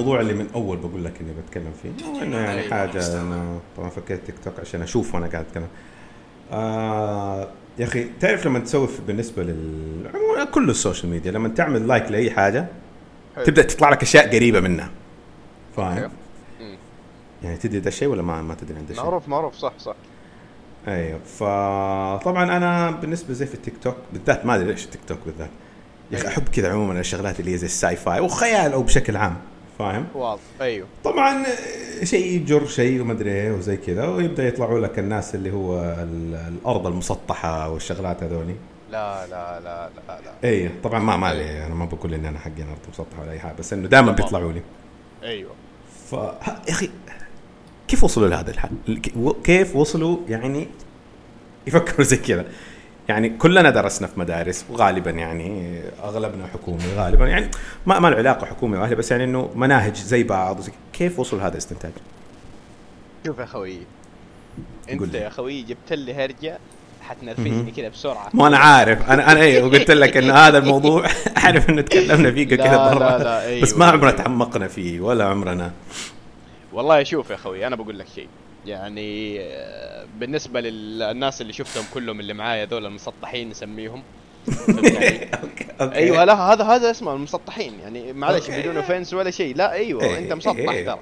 الموضوع اللي من أول بقول لك إني بتكلم فيه. إنه يعني حاجة إنه طبعا فكيت تيك توك عشان أشوف وأنا قاعد اتكلم آه يا أخي تعرف لما تسوي بالنسبة لل كل السوشيال ميديا لما تعمل like لأي حاجة حلو. تبدأ تطلع لك أشياء قريبة منها. فاهم. مم. يعني تدري ده الشيء ولا ما ما تدري عن ده الشيء؟ معروف معروف صح صح. أيوه. فطبعا أنا بالنسبة زي في التيك توك بالذات ما أدري ليش التيك توك بالذات. يا أخي. أحب كذا عموما الشغلات اللي هي زي ال sci-fi وخيال أو بشكل عام. فاهم واضح أيوه طبعا شيء يجر شيء وما أدري إيه وزي كذا ويبدأ يطلعوا لك الناس اللي هو ال- الأرض المسطحة والشغلات هذولي لا لا لا لا لا اي طبعا ما ما لي أنا ما بقول ان أنا حقي ارض مسطحة ولا أي حاجة بس إنه دائما. بيطلعوا لي أيوه ف يا أخي كيف وصلوا لهذا الحال؟ كيف وصلوا يعني يفكروا زي كذا؟ يعني كلنا درسنا في مدارس وغالبا يعني أغلبنا حكومي غالبا يعني ما ما له علاقة حكومي وأهلي بس يعني إنه مناهج زي بعض وزي كيف وصلوا لهذا الاستنتاج؟ شوف يا خوي أنت. يا خوي جبت لي هرجة حتنرفزني. كذا بسرعة ما أنا عارف أنا أنا إيه وقلت لك إنه هذا الموضوع أعرف إنه تكلمنا فيه لا، كذا لا، مرة لا، أيوة. بس ما عمرنا تعمقنا فيه ولا عمرنا والله شوف يا خوي أنا بقول لك شيء يعني آه، بالنسبة للناس اللي شفتهم كلهم اللي معايا ذول المسطحين نسميهم. أيوه لا هذا هذا اسمه المسطحين. يعني معلش. بدون offense ولا شيء. لا أيوه إيه، أنت مسطح إيه. ترى.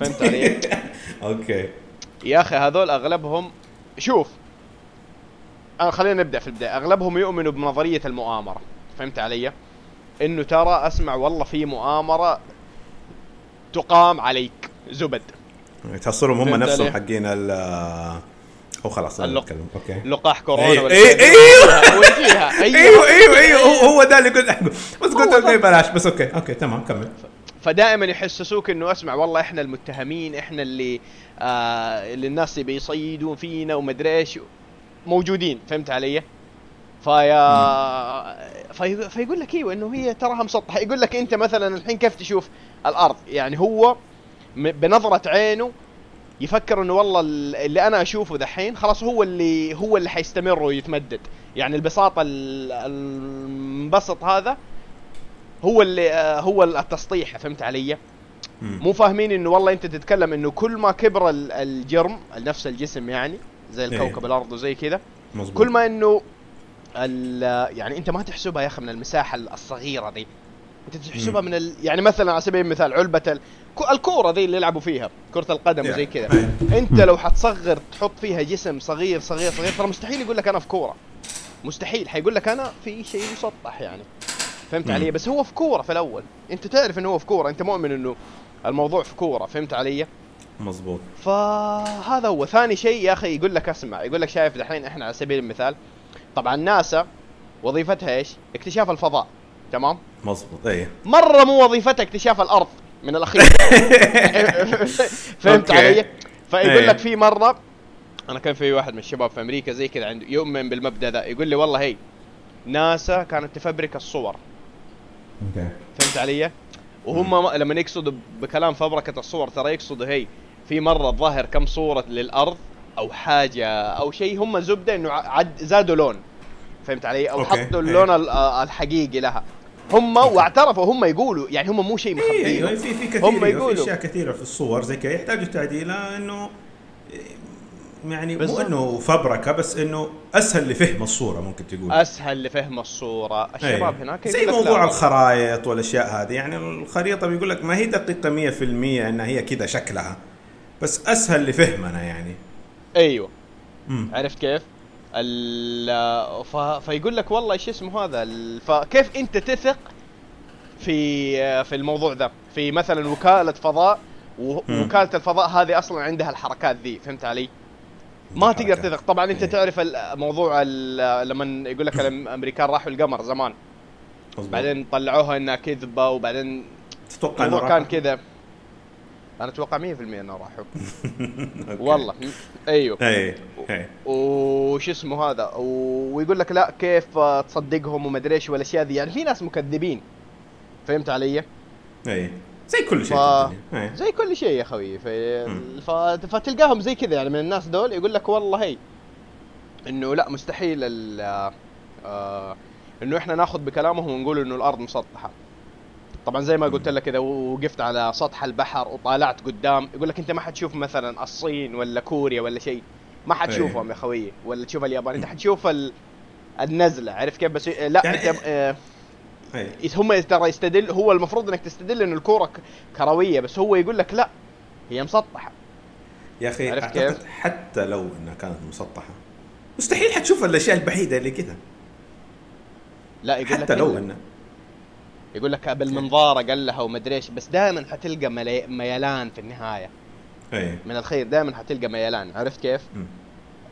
فهمت علي؟ okay. يا أخي هذول أغلبهم شوف أنا خلينا نبدأ في البداية. أغلبهم يؤمنوا بنظرية المؤامرة. فهمت علي؟ إنه ترى أسمع والله في مؤامرة تقام عليك زبد. تحصلهم هم نفسهم؟ حقين ال أو خلاص لا اللق- نتكلم okay لقاح كورونا أيوة، ولا أيوة، شيء. أيوة. وجيها أيوه أيوه أيوه هو, هو ده اللي قلت بس قلت okay. بلاش بس okay okay تمام كمل فدائما يحسسوك إنه أسمع والله إحنا المتهمين إحنا اللي آه اللي الناس اللي بيصيدون فينا ومدري إيش موجودين فهمت علي؟ فيا في... فيقول لك إيوه إنه هي تراها مسطحة يقول لك أنت مثلا الحين كيف تشوف الأرض يعني هو بنظرة عينه يفكر إنه والله ال- اللي أنا أشوفه دحين خلاص هو اللي هو اللي حيستمر ويتمدد يعني البساطة ال- المنبسط هذا هو اللي آه، هو التسطيح فهمت علي؟ مو فاهمين إنه والله أنت تتكلم إنه كل ما كبر ال- الجرم نفس الجسم يعني زي إيه. الكوكب الأرض وزي كذا كل ما إنه ال- يعني أنت ما تحسبها يا أخي من المساحة الصغيرة دي أنت تحسبها. من ال... يعني مثلا على سبيل المثال علبة الكورة ذي اللي يلعبوا فيها كرة القدم وزي كذا. أنت لو حتصغر تحط فيها جسم صغير صغير صغير ترى مستحيل يقول لك أنا في كورة. مستحيل. حيقول لك أنا في شيء مسطح يعني. فهمت. علي؟ بس هو في كورة في الأول. أنت تعرف إنه هو في كورة. أنت مؤمن إنه الموضوع في كورة. فهمت علي؟ مظبوط. فهذا هو. ثاني شيء يا أخي يقول لك اسمع يقول لك شايف دحين إحنا على سبيل المثال طبعا ناسا وظيفتها إيش؟ اكتشاف الفضاء. تمام؟ مظبوط. إيه. مرة مو وظيفتها اكتشاف الأرض. من الأخير فهمت. علي فيقول إيه. لك في مرة أنا كان في واحد من الشباب في أمريكا زي كذا عنده يؤمن بالمبدأ ذا يقول لي والله هي ناسا كانت تفبرك الصور okay فهمت علي؟ وهم ما- لما يقصدوا بكلام فبركة الصور ترى يقصدوا هي في مرة ظاهر كم صورة للأرض أو حاجة أو شيء هم زبدة إنه ع- عد زادوا لون فهمت علي؟ أو أوكي، حطوا إيه. اللون ال- الحقيقي لها هم واعترفوا هم يقولوا يعني هم مو شيء أيوه مخبيين في في هم كثير في يقولوا. أشياء كثيرة في الصور زي كذا يحتاجوا تعديله إنه يعني مو. إنه فبركة بس إنه أسهل لفهم الصورة ممكن تقول أسهل لفهم الصورة الشباب أيوة. هناك زي موضوع لا. الخرائط والأشياء هذه يعني الخريطة بيقول لك ما هي دقيقة 100% انها هي كذا شكلها بس أسهل لفهمنا يعني أيوه امم عرفت كيف؟ ال ف... فيقول لك والله إيش اسمه هذا. فكيف انت تثق في في الموضوع ذا في مثلا وكالة فضاء مم. ووكاله الفضاء هذه أصلا عندها الحركات ذي فهمت علي؟ ما تقدر. تثق طبعا أنت إيه. تعرف موضوع ال- لما يقول لك الامريكان راحوا القمر زمان بعدين طلعوها إنها كذبة وبعدين تتوقع انه الموضوع كان؟ كذا أنا أتوقع 100% إنه أوكي. والله. أيوه. اي وش اسمه هذا؟ ويقول لك لا كيف تصدقهم ومدري إيش والأشياء ذي. يعني في ناس مكذبين. فهمت علي؟ اي زي كل شيء ف-. زي كل شيء يا خوي مم. ف... فتلقاهم زي كذا. يعني من الناس دول يقول لك والله هي إنه لا مستحيل ال... آه... إنه إحنا ناخذ بكلامهم ونقول إنه الأرض مسطحة. طبعا زي ما قلت لك إذا وقفت على سطح البحر وطالعت قدام يقول لك أنت ما حتشوف مثلا الصين ولا كوريا ولا شيء ما حتشوفهم يا خويي ولا تشوف اليابان أنت حتشوف ال... النزلة عرفت كيف بس لا يعني أنت آه أي. هم ترى يستدل هو المفروض إنك تستدل انه الكورة كروية بس هو يقول لك لا هي مسطحة يا أخي عرفت كيف؟ حتى لو إنها كانت مسطحة مستحيل حتشوف الأشياء البعيده اللي كذا لا يقول لك حتى لو إلا. انه يقول لك بالمنظار قال لها ومدري إيش بس دائما حتلقى ملي... ميلان في النهاية اي من الخير دائما حتلقى ميلان عرفت كيف؟ مم.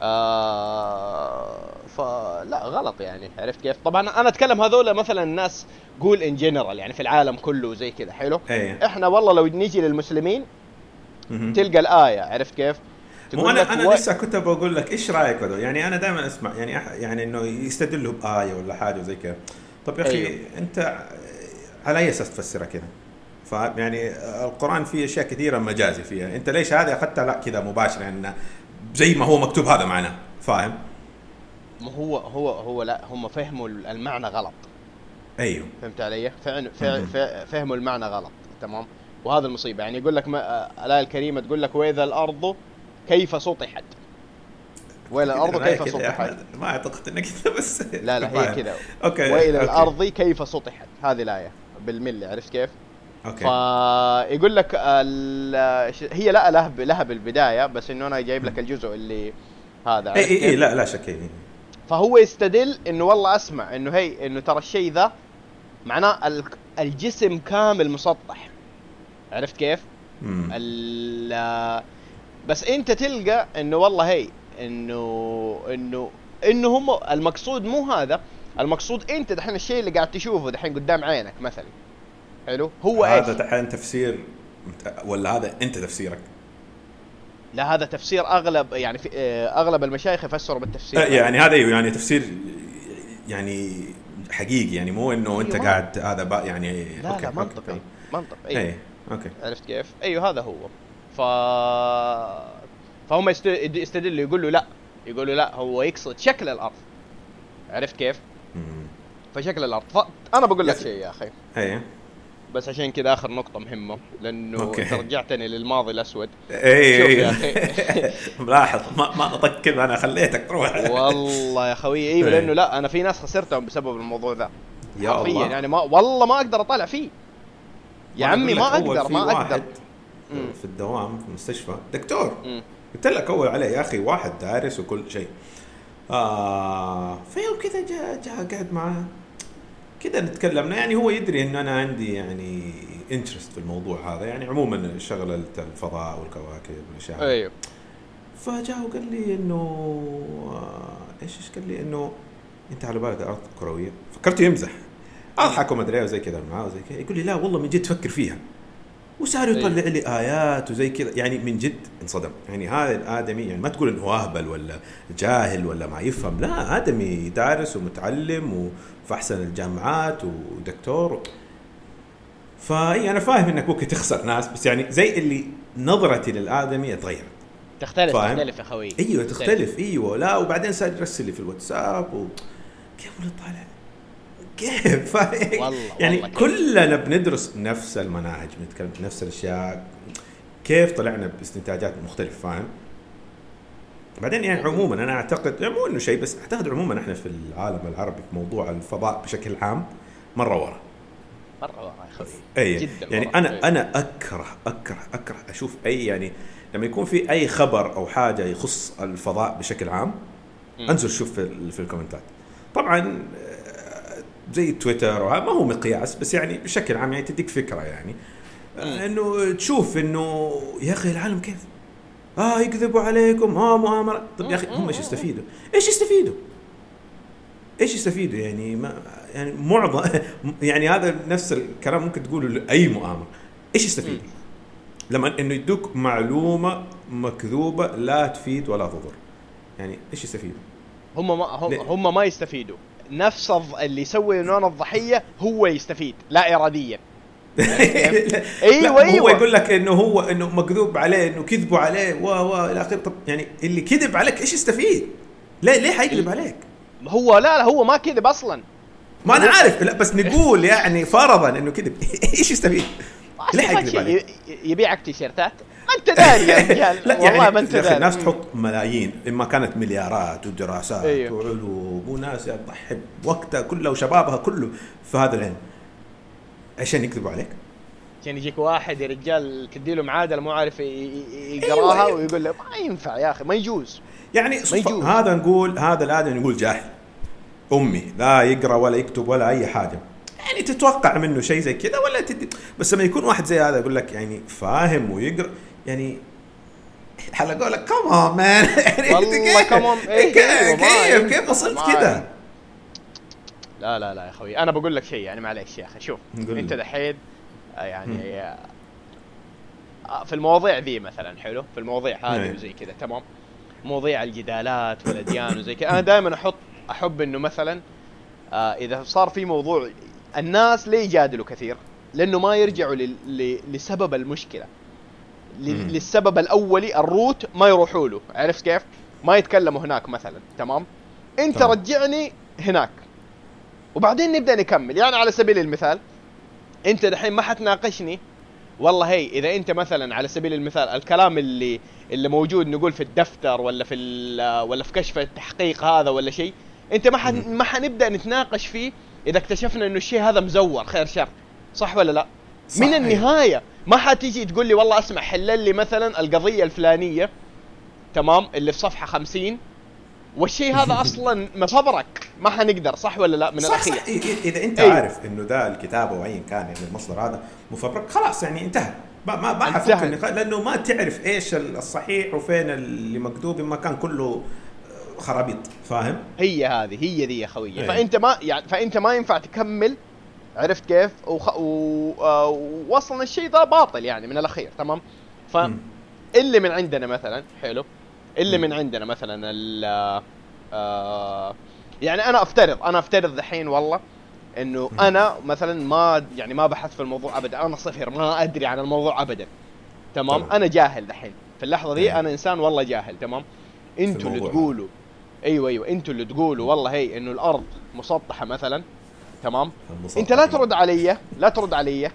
آه فلا غلط يعني عرفت كيف؟ طبعا أنا أتكلم هذول مثلا الناس قول ان جنرال يعني في العالم كله زي كذا حلو؟ اي إحنا والله لو نيجي للمسلمين مهم. تلقى الآية عرفت كيف؟ مو أنا أنا و- لسه كنت بقول لك إيش رأيك بهذول يعني أنا دائما أسمع يعني أح يعني إنه يستدلوا بآية ولا حاجة زي كذا طب يا أخي. أيوه. أنت على أي أساس تفسرها كذا؟ فاهم يعني القرآن فيه أشياء كثيرة مجازي فيها. أنت ليش هذه أخذتها؟ لا كذا مباشرة يعني زي ما هو مكتوب هذا معناه فاهم؟ ما هو هو هو لا هم فهموا المعنى غلط. أيوه. فهمت علي؟ فعن- فهموا المعنى غلط. تمام؟ وهذا المصيبة. يعني يقول لك ما آه، الآية الكريمة تقول لك وإذا الأرض كيف سطحت؟ والى الأرض كيف سطحت؟ ما أعتقد انك كذا بس. لا لا هي فاهم. كذا. okay والى. الأرض كيف سطحت؟ هذه الآية. بالملي عرفت كيف؟ okay فيقول لك هي لا لها لها بالبدايه بس إنه أنا جايب لك الجزء اللي هذا اي اي اي كيف؟ لا لا شك إي. فهو يستدل إنه والله أسمع إنه هي إنه ترى الشيء ذا معناه ال- الجسم كامل مسطح عرفت كيف؟ ال- بس أنت تلقى إنه والله هي إنه إنه إنه هم المقصود مو هذا المقصود انت دحين الشيء اللي قاعد تشوفه دحين قدام عينك مثلا حلو هو إيش؟ هذا دحين تفسير ولا هذا انت تفسيرك؟ لا هذا تفسير أغلب يعني في آه، أغلب المشايخ يفسروا بالتفسير يعني هذا أيوه، يعني تفسير يعني حقيقي يعني مو إنه أنت أيوه. قاعد هذا بقى يعني لا okay، لا okay، منطقي تمام. منطق أيوه اي okay عرفت كيف؟ أيوه هذا هو ف فهم يست- يستدلوا يقولوا لا يقولوا لا هو يقصد شكل الأرض عرفت كيف؟ فشكل الأرض فانا بقول يا لك. شيء يا أخي اي بس عشان كذا آخر نقطة مهمة لأنه okay. أنت رجعتني للماضي الأسود اي شوف اي يا أخي. ملاحظ ما ما نطق كلمه أنا خليتك تروح والله يا خوي أيوه إيه. لأنه لا أنا في ناس خسرتهم بسبب الموضوع ذا يا حرفيا الله يعني ما والله ما أقدر أطالع فيه يا عمي ما أقدر ما أقدر. في الدوام في المستشفى دكتور. قلت لك أول عليه يا أخي واحد دارس وكل شيء آه في يوم كذا جاء جاء قاعد معاه. كذا نتكلمنا. يعني هو يدري إن أنا عندي يعني انترست في الموضوع هذا. يعني عموما شغلة الفضاء والكواكب والأشياء هذه. أيوه. فجاء وقال لي إنه آه، إيش إيش قال لي؟ إنه أنت على بالك الأرض كروية؟ فكرته يمزح. أضحك وما أدري وزي كذا معاه وزي كذا. يقول لي لا والله من جد فكر فيها. وصار. يطلع لي آيات وزي كذا. يعني من جد انصدم. يعني هذا الآدمي يعني ما تقول إنه أهبل ولا جاهل ولا ما يفهم. لا آدمي دارس ومتعلم وفي احسن الجامعات ودكتور. فاي أنا فاهم إنك ممكن تخسر ناس بس يعني زي اللي نظرتي للآدمي اتغيرت تختلف فاهم؟ تختلف يا خوي. أيوه تختلف. أيوه لا وبعدين صار يرسل لي في الواتساب و... كيف طالع؟ كيف والله- يعني والله. كلنا بندرس نفس المناهج بنتكلم نفس الأشياء كيف طلعنا باستنتاجات مختلفة فاهم بعدين يعني عموما أنا أعتقد يعني مو إنه شيء بس أعتقد عموما إحنا في العالم العربي في موضوع الفضاء بشكل عام مرة ورا مرة ورا يا خوي اي جدا يعني. أنا إيه. أنا أكره أكره أكره أشوف أي يعني لما يكون في أي خبر أو حاجة يخص الفضاء بشكل عام. أنزل شوف في, في الكومنتات طبعا زي تويتر ما هو مقياس بس يعني بشكل عام يعني تديك فكرة يعني آه،. إنه تشوف إنه يا أخي العالم كيف آه يكذبوا عليكم آه مؤامرة طب يا أخي هم إيش يستفيدوا؟ إيش يستفيدوا؟ إيش يستفيدوا يعني ما يعني معظم يعني هذا نفس الكلام ممكن تقوله لأي مؤامرة إيش يستفيدوا؟ لما إنه يدوك معلومة مكذوبة لا تفيد ولا تضر يعني إيش يستفيدوا؟ هم ما هم؟ هم ما يستفيدوا نفس اللي يسوي نون الضحية هو يستفيد لا اراديا أيوه أيوة، هو. يقول لك إنه هو إنه مكذوب عليه إنه كذبوا عليه و و إلى آخره طب يعني اللي كذب عليك إيش يستفيد؟ ليه ليه حيكذب عليك؟ هو لا لا هو ما كذب أصلا ما أنا عارف لا بس نقول يعني فرضا إنه كذب إيش يستفيد؟ ليه حيكذب عليك؟ يبيعك تيشيرتات ما انت داري يا رجال. لا والله يعني ما انت داري. الناس تحط ملايين إما كانت مليارات ودراسات أيوه. وعلوم وناس تضحي وقتها كله وشبابها كله في هذا العلم عشان يكذبوا عليك؟ عشان يجيك واحد يا رجال تديله معادله مو عارف يقراها أيوة. ويقول له ما ينفع يا أخي ما يجوز. يعني ما يجوز. هذا نقول هذا الادمي نقول جاهل. أمي لا يقرأ ولا يكتب ولا أي حاجة. يعني تتوقع منه شيء زي كذا ولا تدي بس لما يكون واحد زي هذا يقول لك يعني فاهم ويقرأ. يعني على قولك كمان مان يعني والله كيف- come on. إيه، كيف كيف كيف وصلت كذا؟ لا لا لا يا أخوي أنا بقول لك شيء يعني معليش يا أخي شوف أنت. دحين آه، يعني آه، في المواضيع ذي مثلا حلو في المواضيع هذه أي. وزي كذا تمام مواضيع الجدالات والأديان وزي كذا أنا دائما أحط أحب إنه مثلا آه، إذا صار في موضوع الناس ليه يجادلوا كثير؟ لأنه ما يرجعوا لسبب المشكلة. للسبب الأولي الروت ما يروحوا له عرفت كيف؟ ما يتكلموا هناك مثلا تمام؟ أنت تمام. رجعني هناك وبعدين نبدأ نكمل يعني على سبيل المثال أنت دحين ما حتناقشني والله هي إذا أنت مثلا على سبيل المثال الكلام اللي اللي موجود نقول في الدفتر ولا في ولا في كشف التحقيق هذا ولا شيء أنت ما حن. ما حنبدأ نتناقش فيه إذا اكتشفنا إنه الشيء هذا مزور خير شر صح ولا لا صح، من. النهاية ما حتيجي تقول لي والله اسمع حل لي مثلا القضية الفلانية تمام اللي في صفحة 50 والشيء هذا أصلا مفبرك ما حنقدر صح ولا لا من صح الأخير صح إيه، إيه، إذا أنت أيوه. عارف إنه ده الكتاب أو ايا كان يعني المصدر هذا مفبرك خلاص يعني انتهى ما ما ما حفك. النقاش لأنه ما تعرف إيش الصحيح وفين اللي مكتوب ما كان كله خرابيط فاهم؟ هي هذه هي ذي يا خويه إيه. فأنت ما يعني فأنت ما ينفع تكمل عرفت كيف وخ... و... آه، واصلا الشيء ذا باطل يعني من الأخير تمام مم. فاللي من عندنا مثلا حلو اللي. من عندنا مثلا ال آه يعني أنا أفترض أنا أفترض دحين والله إنه. أنا مثلا ما يعني ما بحثت في الموضوع ابدا أنا صفر ما أدري عن الموضوع ابدا تمام تمام. أنا جاهل دحين في اللحظة دي. أنا إنسان والله جاهل تمام أنتوا اللي. تقولوا أيوه أيوه أنتوا اللي تقولوا والله هي إنه الأرض مسطحة مثلا تمام؟ أنت لا ترد علي لا ترد علي.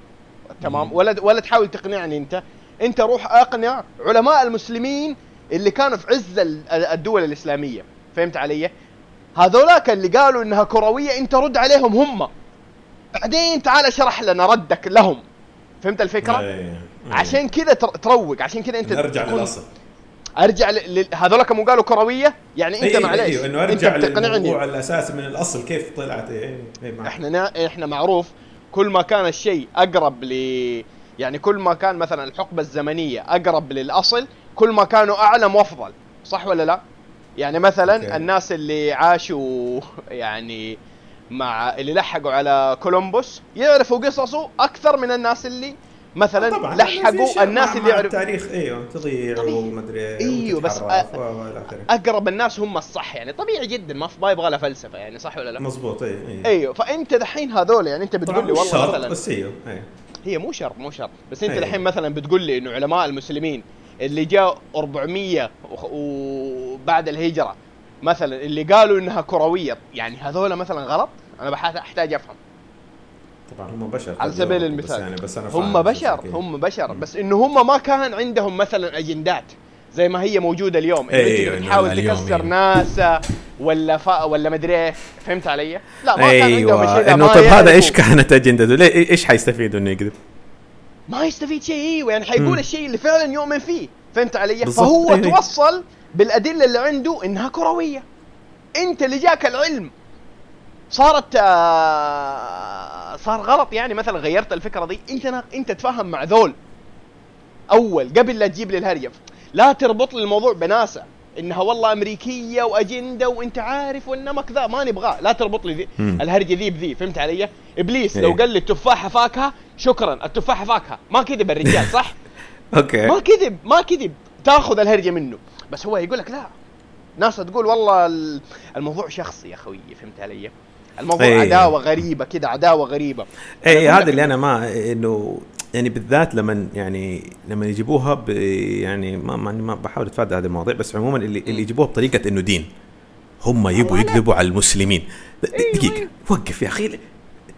تمام. ولا ولا تحاول تقنعني أنت. أنت روح أقنع علماء المسلمين اللي كانوا في عز ال- الدول الإسلامية. فهمت علي؟ هذولاك اللي قالوا إنها كروية أنت رد عليهم هم. بعدين تعال اشرح لنا ردك لهم. فهمت الفكرة؟ إيه. عشان كذا تر- تروق عشان كذا أنت نرجع للأصل. أرجع ل... هذول كانوا قالوا كروية يعني أنت أيوه معليش أيوه انه أنت ارجع للموضوع الأساسي من الأصل كيف طلعت إيه إيه معك. إحنا نا... إحنا معروف كل ما كان الشيء أقرب ل يعني كل ما كان مثلا الحقبة الزمنية أقرب للأصل كل ما كانوا اعلم وأفضل صح ولا لا يعني مثلا. okay. الناس اللي عاشوا يعني مع اللي لحقوا على كولومبوس يعرفوا قصصه أكثر من الناس اللي مثلا طبعا في لحقوا الناس اللي مع يعرف التاريخ إيوه تضيع. ومدري أيوه، بس أقرب الناس هم الصح يعني طبيعي جدا ما ما يبغى له فلسفة يعني صح ولا لا؟ مضبوط إي إي إيوه فأنت دحين هذول يعني أنت بتقول لي والله شرط، مثلا بس إيوه أيوه هي مو شرط مو شرط بس أنت. الحين مثلا بتقول لي إنه علماء المسلمين اللي جاء 400 وخ- وبعد الهجرة مثلا اللي قالوا إنها كروية يعني هذول مثلا غلط أنا بحاجة أحتاج أفهم طبعا هم بشر على سبيل المثال. بس يعني بس أنا هم بشر إيه. هم بشر. بس إنه هم ما كان عندهم مثلا أجندات زي ما هي موجودة اليوم إنه أيوة، اليوم، تكسر أيوة. ناسا ولا ف... ولا مدري إيه فهمت علي؟ لا ما كان عندهم أيوه ذا، انه طب هذا إيش. كانت اجندته؟ ليه إيش حيستفيدوا إنه يكذب؟ ما يستفيد شيء أيوه يعني حيقول. الشيء اللي فعلا يؤمن فيه فهمت علي فهو إيه. توصل بالأدلة اللي عنده إنها كروية أنت اللي جاك العلم صارت آه، صار غلط يعني مثلا غيرت الفكرة دي. انت انت تفهم مع ذول. أول قبل لا تجيب لي الهرجة لا تربط لي الموضوع بناسا. إنها والله أمريكية وأجندة وأنت عارف والنمك ذا ما نبغاه لا تربط لي ذي. الهرجة ذي بذي. فهمت علي؟ إبليس لو إيه. قال لي التفاحه فاكهه شكرا. التفاحه فاكهه ما كذب الرجال صح؟ أوكي. ما كذب ما كذب. تاخذ الهرجة منه. بس هو يقول لك لا. ناس تقول والله ال- الموضوع شخصي يا خوي فهمت علي؟ الموضوع إيه. عداوة غريبة كده عداوة غريبة. اي هذا اللي أنا ما إنه يعني بالذات لما يعني لما يجيبوها ب يعني ما ما, ما بحاول أتفادى هذه المواضيع بس عموما اللي اللي يجيبوها بطريقة إنه دين. هم يبوا يكذبوا على المسلمين. دقيقة وقف يا أخي.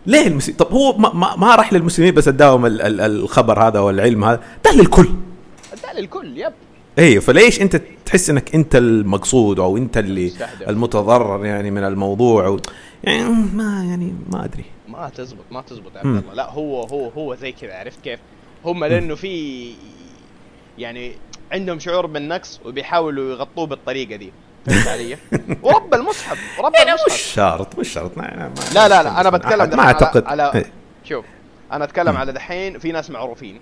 ليه المسلم طب هو ما, ما, ما راح للمسلمين بس اداهم ال- ال- الخبر هذا والعلم هذا؟ ده للكل. ده للكل يب. أيوه فليش أنت تحس إنك أنت المقصود أو أنت اللي مستهدف. المتضرر يعني من الموضوع أو يعني ما يعني ما أدري ما تزبط ما تزبط يا. عبد الله لا هو هو هو زي كذا عرفت كيف؟ هم لأنه في يعني عندهم شعور بالنقص وبيحاولوا يغطوه بالطريقة دي فهمت علي؟ ورب المصحف ورب يعني مش المصحف شرط مش شرط ما ما- لا لا لا أنا بتكلم ما دحين على- أعتقد على إيه. شوف أنا أتكلم. على دحين في ناس معروفين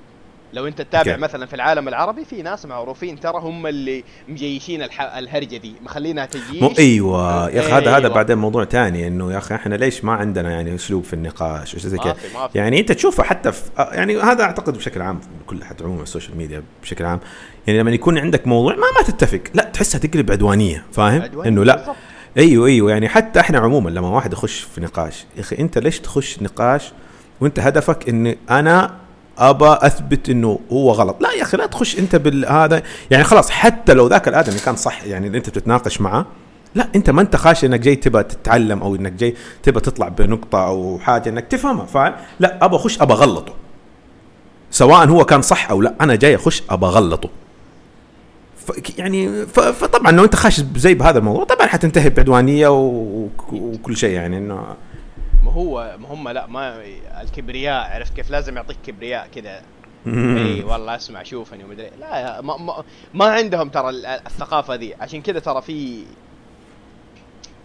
لو انت تتابع أوكي. مثلا في العالم العربي في ناس معروفين ترى هم اللي مجيشين الح... الهرجة دي. مخلينها تجيش. مو أيوه. يا أخي هذا هذا أيوة. بعدين موضوع ثاني إنه يا أخي إحنا ليش ما عندنا يعني أسلوب في النقاش وشيء زي ما كذا يعني أنت تشوفه حتى في آه، يعني هذا أعتقد بشكل عام كل حتى عموما ال social media بشكل عام. يعني لما يكون عندك موضوع ما ما تتفق لا تحسها تقلب عدوانية فاهم؟ عدوانية إنه لا. بالضبط. أيوه أيوه. يعني حتى إحنا عموما لما واحد يخش في نقاش يا أخي أنت ليش تخش نقاش وأنت هدفك إن أنا ابى أثبت إنه هو غلط. لا يا أخي لا تخش أنت بالهذا يعني خلاص حتى لو ذاك الآدمي كان صح يعني اللي أنت بتتناقش معاه لا أنت ما أنت خاش إنك جاي تبى تتعلم أو إنك جاي تبى تطلع بنقطة أو حاجة إنك تفهمها فاهم؟ لا ابى اخش ابى اغلطه سواء هو كان صح أو لا أنا جاي أخش ابى اغلطه يعني فطبعا لو أنت خاش زي بهذا الموضوع طبعا حتنتهي بعدوانية وكل شيء يعني إنه ما هو ما هم لا ما الكبرياء عرفت كيف لازم يعطيك كبرياء كذا إي والله اسمع شوفني ومدري لا يا ما, ما, ما عندهم ترى ال- الثقافة ذي عشان كذا ترى في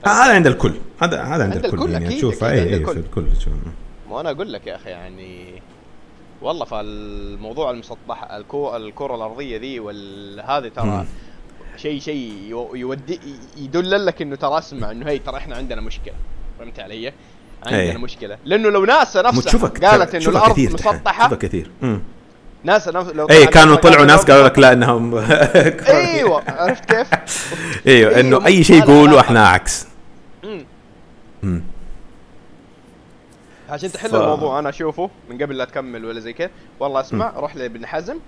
هذا عند الكل هذا هذا عند الكل يعني أكيد، تشوف أكيد إي إي. في الكل تشوف. ما أنا أقول لك يا أخي يعني والله فالموضوع المسطح الكو الكرة الأرضية ذي والهذه ترى. شيء شيء يو- يودي يدل لك إنه ترى اسمع إنه هي ترى إحنا عندنا مشكلة فهمت علي؟ عندنا أي. مشكلة لأنه لو ناسا نفسها قالت إنه الأرض كثير. مسطحة تشوفها كثير مم. ناسا نفس لو اي كانوا طلعوا ناس قالوا لك لا إنهم أيوه عرفت كيف؟ إيوه أيوة، إنه أي شيء يقولوا. إحنا عكس. عشان تحل ف- الموضوع أنا أشوفه من قبل لا تكمل ولا زي كذا والله اسمع روح لابن حزم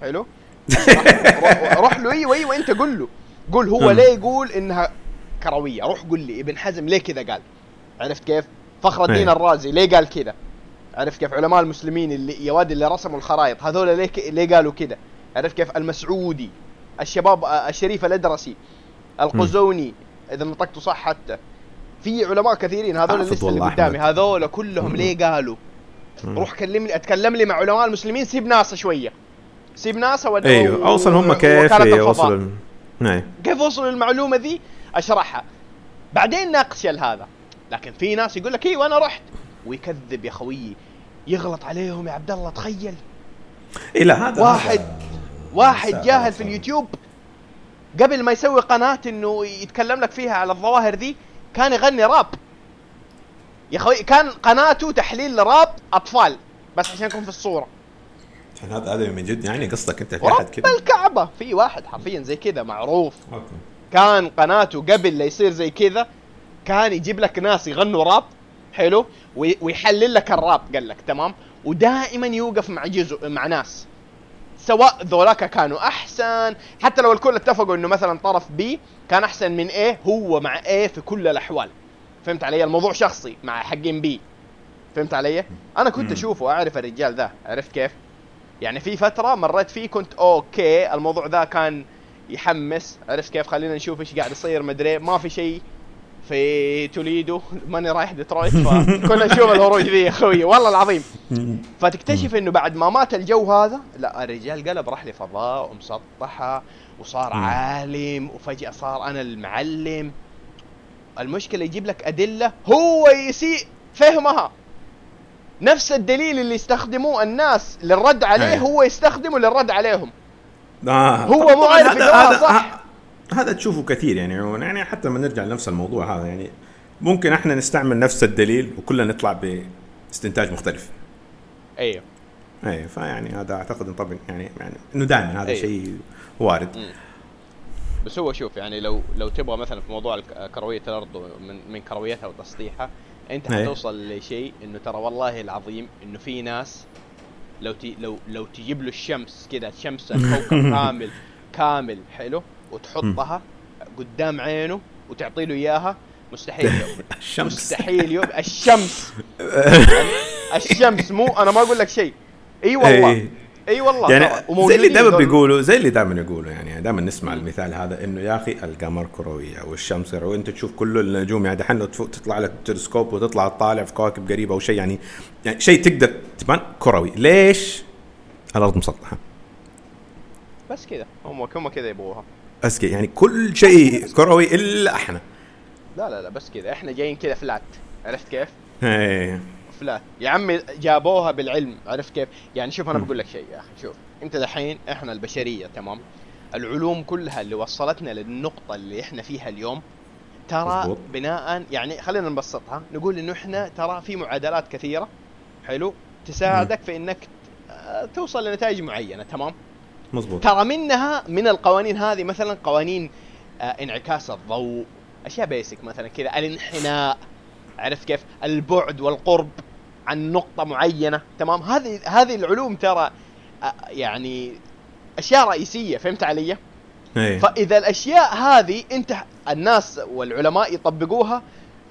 حلو روح, له إيوه إيوه أنت قول له قول هو. ليه يقول إنها كروية روح قول لي ابن حزم ليه كذا قال عرفت كيف فخر الدين أي. الرازي. ليه قال كذا؟ عرفت كيف علماء المسلمين اللي يا واد اللي رسموا الخرائط هذول ليه ك... ليه قالوا كذا؟ عرفت كيف؟ المسعودي الشباب الشريف الأدرسي القزوني إذا نطقته صح حتى. في علماء كثيرين هذول اللي والله قدامي. هذول كلهم ليه قالوا. روح كلمني أتكلم لي مع علماء المسلمين سيب ناسا شوية. سيب ناسا ود... أيوه أوصل هم كيف؟ إيه،. وصلوا إيه. كيف وصلوا للمعلومه ذي؟ أشرحها. بعدين ناقش هذا. لكن في ناس يقول لك أيوه أنا رحت. ويكذب يا خويي يغلط عليهم يا عبد الله تخيل. اي لا هذا واحد هذا- واحد جاهل في. اليوتيوب قبل ما يسوي قناة إنه يتكلم لك فيها على الظواهر ذي كان يغني راب. يا خوي كان قناته تحليل راب أطفال بس عشان يكون في الصورة. عشان هذا هذا من جد يعني قصدك أنت في أحد كذا الكعبة. في واحد حرفيا زي كذا معروف. okay. كان قناته قبل لا يصير زي كذا كان يجيب لك ناس يغنوا راب حلو وي- ويحلل لك الراب قال لك تمام؟ ودائما يوقف مع جزء مع ناس سواء ذولاك كانوا أحسن حتى لو الكل اتفقوا إنه مثلا طرف B كان أحسن من A هو مع A في كل الأحوال. فهمت علي؟ الموضوع شخصي مع حقين B فهمت علي؟ أنا كنت. أشوفه وأعرف الرجال ذا عرفت كيف؟ يعني في فترة مريت فيه كنت okay الموضوع ذا كان يحمس عرفت كيف؟ خلينا نشوف إيش قاعد يصير مدري ما في شيء في توليدو ماني رايح ديترويت فكنا نشوف الهروج ذي يا أخوي والله العظيم فتكتشف إنه بعد ما مات الجو هذا لا الرجال قلب راح لفضاء ومسطحة وصار. عالم وفجأة صار أنا المعلم المشكلة يجيب لك أدلة هو يسيء فهمها نفس الدليل اللي يستخدموه الناس للرد عليه. هو يستخدمه للرد عليهم آه. هو مو عارف هذا صح. هذا تشوفه كثير يعني. يعني حتى لما نرجع لنفس الموضوع هذا يعني ممكن إحنا نستعمل نفس الدليل وكلنا نطلع باستنتاج مختلف أيوه اي فيعني هذا أعتقد إن طبعا يعني يعني إنه دائما هذا أيوه. شيء وارد مم. بس هو شوف يعني لو لو تبغى مثلا في موضوع كروية الأرض من من كرويتها وتسطيحها أنت أي. حتوصل لشيء إنه ترى والله العظيم إنه في ناس لو تي لو لو تجيب له الشمس كذا الشمس الكوكب كامل كامل حلو وتحطها قدام عينه وتعطي له إياها. مستحيل يؤمن الشمس. مستحيل يؤمن الشمس. يعني الشمس مو أنا ما أقول لك شيء. إي والله. إي. والله. يعني. زي اللي دائما. بيقولوا زي اللي دائما يقولوا يعني دائما نسمع المثال هذا إنه يا أخي القمر كرويه والشمس كرويه وانت تشوف كل النجوم يعني دحين لو تطلع لك تلسكوب وتطلع تطالع في كواكب قريبة أو شيء يعني يعني شيء تقدر تبان كروي ليش؟ الأرض مسطحة. بس كذا. هم هم كذا يبغوها. بس كده، يعني كل شيء كروي إلا إحنا لا لا لا بس كذا إحنا جايين كذا فلات عرفت كيف؟ إيه. فلات يا عمي جابوها بالعلم عرفت كيف؟ يعني شوف أنا. بقول لك شيء يا أخي شوف أنت دحين إحنا البشرية تمام؟ العلوم كلها اللي وصلتنا للنقطة اللي إحنا فيها اليوم ترى. بناء يعني خلينا نبسطها نقول إنه إحنا ترى في معادلات كثيرة حلو تساعدك في إنك توصل لنتائج معينة تمام؟ مظبوط ترى منها من القوانين هذه مثلا قوانين آه انعكاس الضوء أشياء بيسك مثلا كذا الانحناء عرفت كيف البعد والقرب عن نقطة معينة تمام هذه هذه العلوم ترى آه يعني أشياء رئيسية فهمت علي؟ إيه. فإذا الأشياء هذه انت الناس والعلماء يطبقوها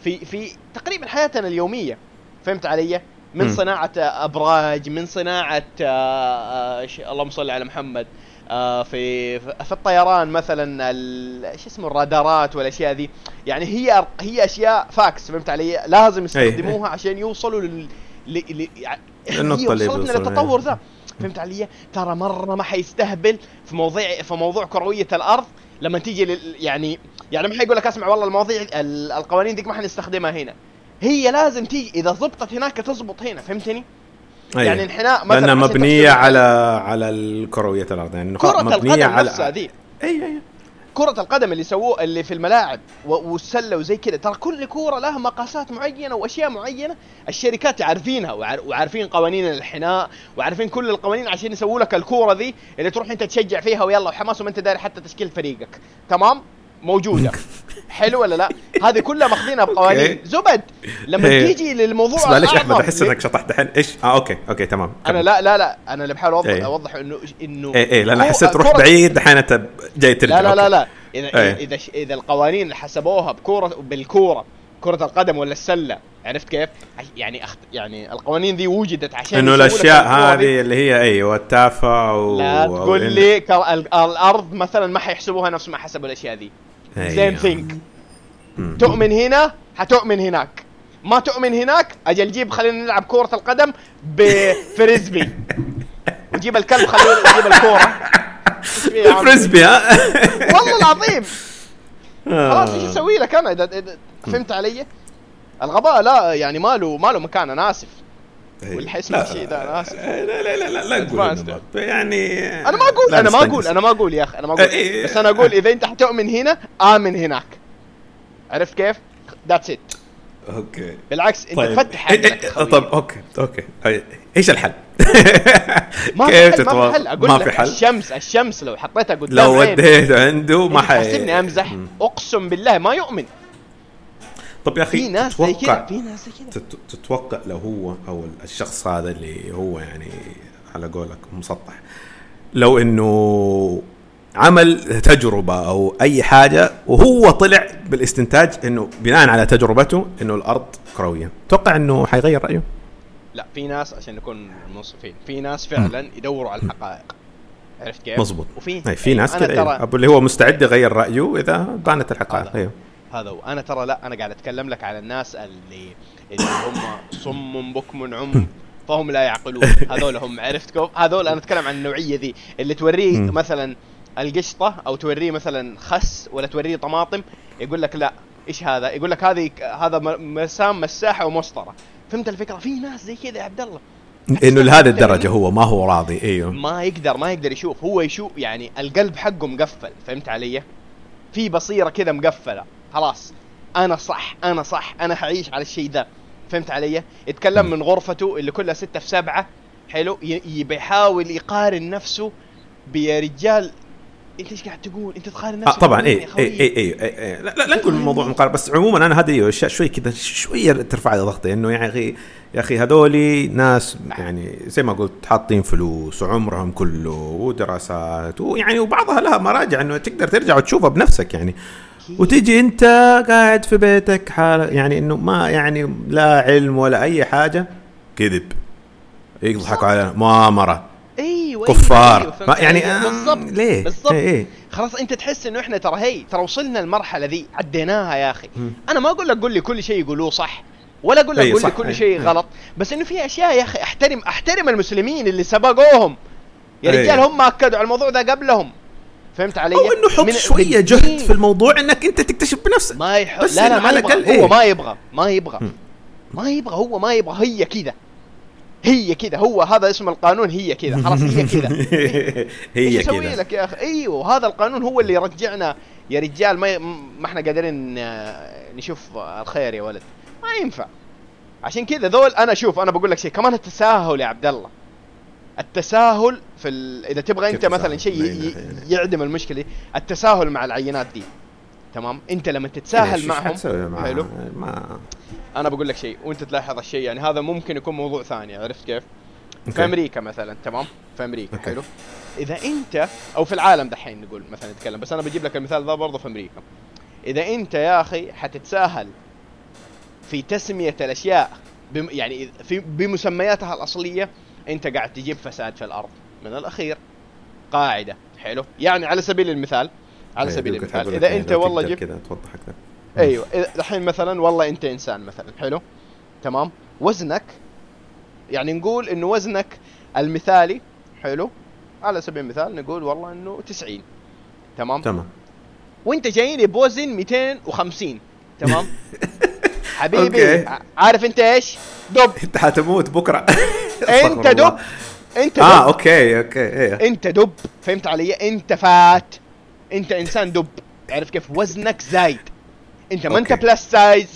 في في تقريبا حياتنا اليومية فهمت علي؟ من. صناعة أبراج من صناعة آه، آه، اللهم صل على محمد آه، في في الطيران مثلا ال- شو اسمه الرادارات والأشياء ذي يعني هي هي أشياء facts فهمت علي؟ لازم يستخدموها عشان يوصلوا لل ل... ل... يعني اللي وصلتنا للتطور. ذا فهمت علي؟ ترى مرة ما حيستهبل في موضوع في موضوع كروية الأرض لما تيجي لل يعني يعني ما حيقول لك أسمع والله المواضيع ال- القوانين ديك ما حنستخدمها هنا هي لازم تيجي. إذا ضبطت هناك تزبط هنا. فهمتني؟ إيه. يعني انحناء مثلا لأنها مبنية على على الكروية الأرض. يعني كرة مبنية القدم على نفسها ذي. اي أي. كرة القدم اللي سووه اللي في الملاعب و- والسلة وزي كذا. ترى كل كورة لها مقاسات معينة وأشياء معينة الشركات عارفينها وعار- وعارفين قوانين الانحناء وعارفين كل القوانين عشان يسووا لك الكورة ذي اللي تروح أنت تشجع فيها ويلا وحماس وما أنت داري حتى تشكيل فريقك. تمام؟ موجودة. حلو ولا لا؟ هذه كلها ماخذينها بقوانين. زبد لما إيه. تيجي للموضوع بس معلش أحمد أحس إنك شطحت دحين إيش آه okay okay تمام أنا. لا لا لا أنا اللي بحاول اوضح إيه. أوضح انه إنه إيه إيه لأن حسيت كرة- بعيد دحين أنت جاي ترجع لا لا لا اذا إيه. إذا إذا القوانين اللي حسبوها بكوره بالكورة كرة القدم ولا السلة عرفت كيف؟ يعني أخت... يعني القوانين ذي وجدت عشان إنه الأشياء. هذه اللي هي أيوه التافهه و... لا تقول لي كر... ال- الأرض مثلا ما حيحسبوها نفس ما حسبوا الأشياء ذي زين ثينك مم. تؤمن هنا؟ حتؤمن هناك. ما تؤمن هناك؟ أجل جيب خلينا نلعب كرة القدم بفريزبي. وجيب الكلب خلينا نجيب الكورة؟ الفريسبي ها؟ والله العظيم. خلاص إيش آه. أسوي لك أنا؟ اذا فهمت علي؟ الغباء لا يعني ما له ما له مكان أنا آسف. إيه. لا. الشيء ده أنا آسف لا لا لا لا لا نقول. إنه ما- يعني أنا ما أقول لا أنا ما. أقول أنا ما أقول يا أخي أنا ما أقول إيه. بس أنا أقول إذا أنت حتؤمن هنا آمن هناك عرفت كيف؟ that's it okay بالعكس أنت طيب تفتح إيه- إيه-. طب okay okay أي- إيش الحل؟ ما كيف في حل ما؟ في حل أقول ما لك في حل الشمس الشمس لو حطيتها قدام لو وديته عنده ما حي تحسبني أمزح. أقسم بالله ما يؤمن طب يا أخي في ناس زي تتوقع في ناس زي كذا تت- تتوقع لو هو أو الشخص هذا اللي هو يعني على قولك مسطح لو إنه عمل تجربة أو أي حاجة وهو طلع بالاستنتاج إنه بناء على تجربته إنه الأرض كروية تتوقع إنه حيغير رأيه لا في ناس عشان نكون منصفين في ناس فعلا يدوروا على الحقائق عرفت كيف؟ مظبوط وفي في ناس أنا كذا أيوه. أبو اللي هو مستعد يغير رأيه إذا بانت الحقائق. أيوه هذا هو. أنا ترى لا أنا قاعد أتكلم لك على الناس اللي اللي هم صم بكم عم فهم لا يعقلون. هذول هم عرفت كيف؟ هذول أنا أتكلم عن النوعية ذي. اللي توريه. مثلا القشطة أو توريه مثلا خس ولا توريه طماطم يقول لك لا إيش هذا؟ يقول لك هذه هذا مسام مساحة ومسطرة. فهمت الفكرة؟ في ناس زي كذا يا عبد الله. إنه لهذه الدرجة هو ما هو راضي. إيوه. ما يقدر ما يقدر يشوف. هو يشوف يعني القلب حقه مقفل. فهمت علي؟ في بصيرة كذا مقفلة. خلاص أنا صح أنا صح أنا حعيش على الشيء ذا. فهمت علي؟ يتكلم من غرفته اللي كلها ستة في سبعة. حلو؟ يبي يحاول يقارن نفسه بيا رجال. أنت إيش قاعد تقول؟ أنت تقارن آه نفسك طبعا بمين اي؟ اي اي اي, لا, لا, نقول الموضوع مقارنة بس عموما أنا هذه أشياء شوي كذا شوية ترفع لي ضغطي إنه يا أخي يا أخي هذولي ناس يعني زي ما قلت حاطين فلوس وعمرهم كله ودراسات ويعني وبعضها لها مراجع إنه تقدر ترجع وتشوفها بنفسك يعني. وتجي انت قاعد في بيتك حال يعني انه ما يعني لا علم ولا أي حاجة كذب يضحكوا علينا مؤامره أيوه كفار. أيوة يعني؟ آه، بالضبط ليه؟ بالضبط إيه، إيه. خلاص أنت تحس إنه إحنا ترى هي ترى وصلنا المرحلة ذي عديناها يا أخي مم. أنا ما أقول لك قول لي كل شيء يقولوه صح ولا أقول لك أي قول لي كل شيء أي. غلط بس إنه في أشياء يا أخي أحترم أحترم المسلمين اللي سبقوهم يا أي. رجال هم أكدوا على الموضوع ده قبلهم فهمت علي؟ أو إنه حط شوية. جهد في الموضوع إنك أنت تكتشف بنفسك. ما يحط بس لا لا ما يبغى. هو إيه؟ ما يبغى ما يبغى. مم. ما يبغى هو ما يبغى. هي كذا. هي كذا. هو هذا اسم القانون هي كذا. خلاص هي كذا. هي إيش كذا. لك يا أخي؟ أيوه هذا القانون هو اللي يرجعنا يا رجال ما ما إحنا قادرين آه، نشوف الخير يا ولد. ما ينفع. عشان كذا ذول أنا شوف أنا بقول لك شيء. كمان التساهل يا عبد الله. التساهل في ال... إذا تبغى أنت مثلا؟ شيء ي... يعدم المشكلة التساهل مع العينات دي تمام أنت لما تتساهل معهم معاه؟ حلو ما أنا بقول لك شيء وأنت تلاحظ الشيء يعني هذا ممكن يكون موضوع ثاني عرفت كيف؟ في. أمريكا مثلا تمام؟ في أمريكا. حلو؟ إذا أنت أو في العالم دحين نقول مثلا نتكلم بس أنا بجيب لك المثال ذا برضه في أمريكا. إذا أنت يا أخي حتتساهل في تسمية الأشياء بم يعني في بمسمياتها الأصلية انت قاعد تجيب فساد في الأرض. من الأخير. قاعدة. حلو؟ يعني على سبيل المثال على إيه، سبيل المثال إذا أنت والله جبت كذا توضح أكثر. أيوه. الحين مثلا والله أنت إنسان مثلا. حلو. تمام. وزنك يعني نقول إنه وزنك المثالي حلو. على سبيل المثال نقول والله إنه 90 تمام. تمام. وأنت جايني بوزن 250 تمام. حبيبي. أوكي. عارف أنت إيش؟ دب. أنت حتموت بكرة. أنت دب. أنت آه دب. okay okay إيه. أنت دب. فهمت علي؟ أنت fat. أنت إنسان دب. عارف كيف؟ وزنك زايد. أنت ما أنت. plus size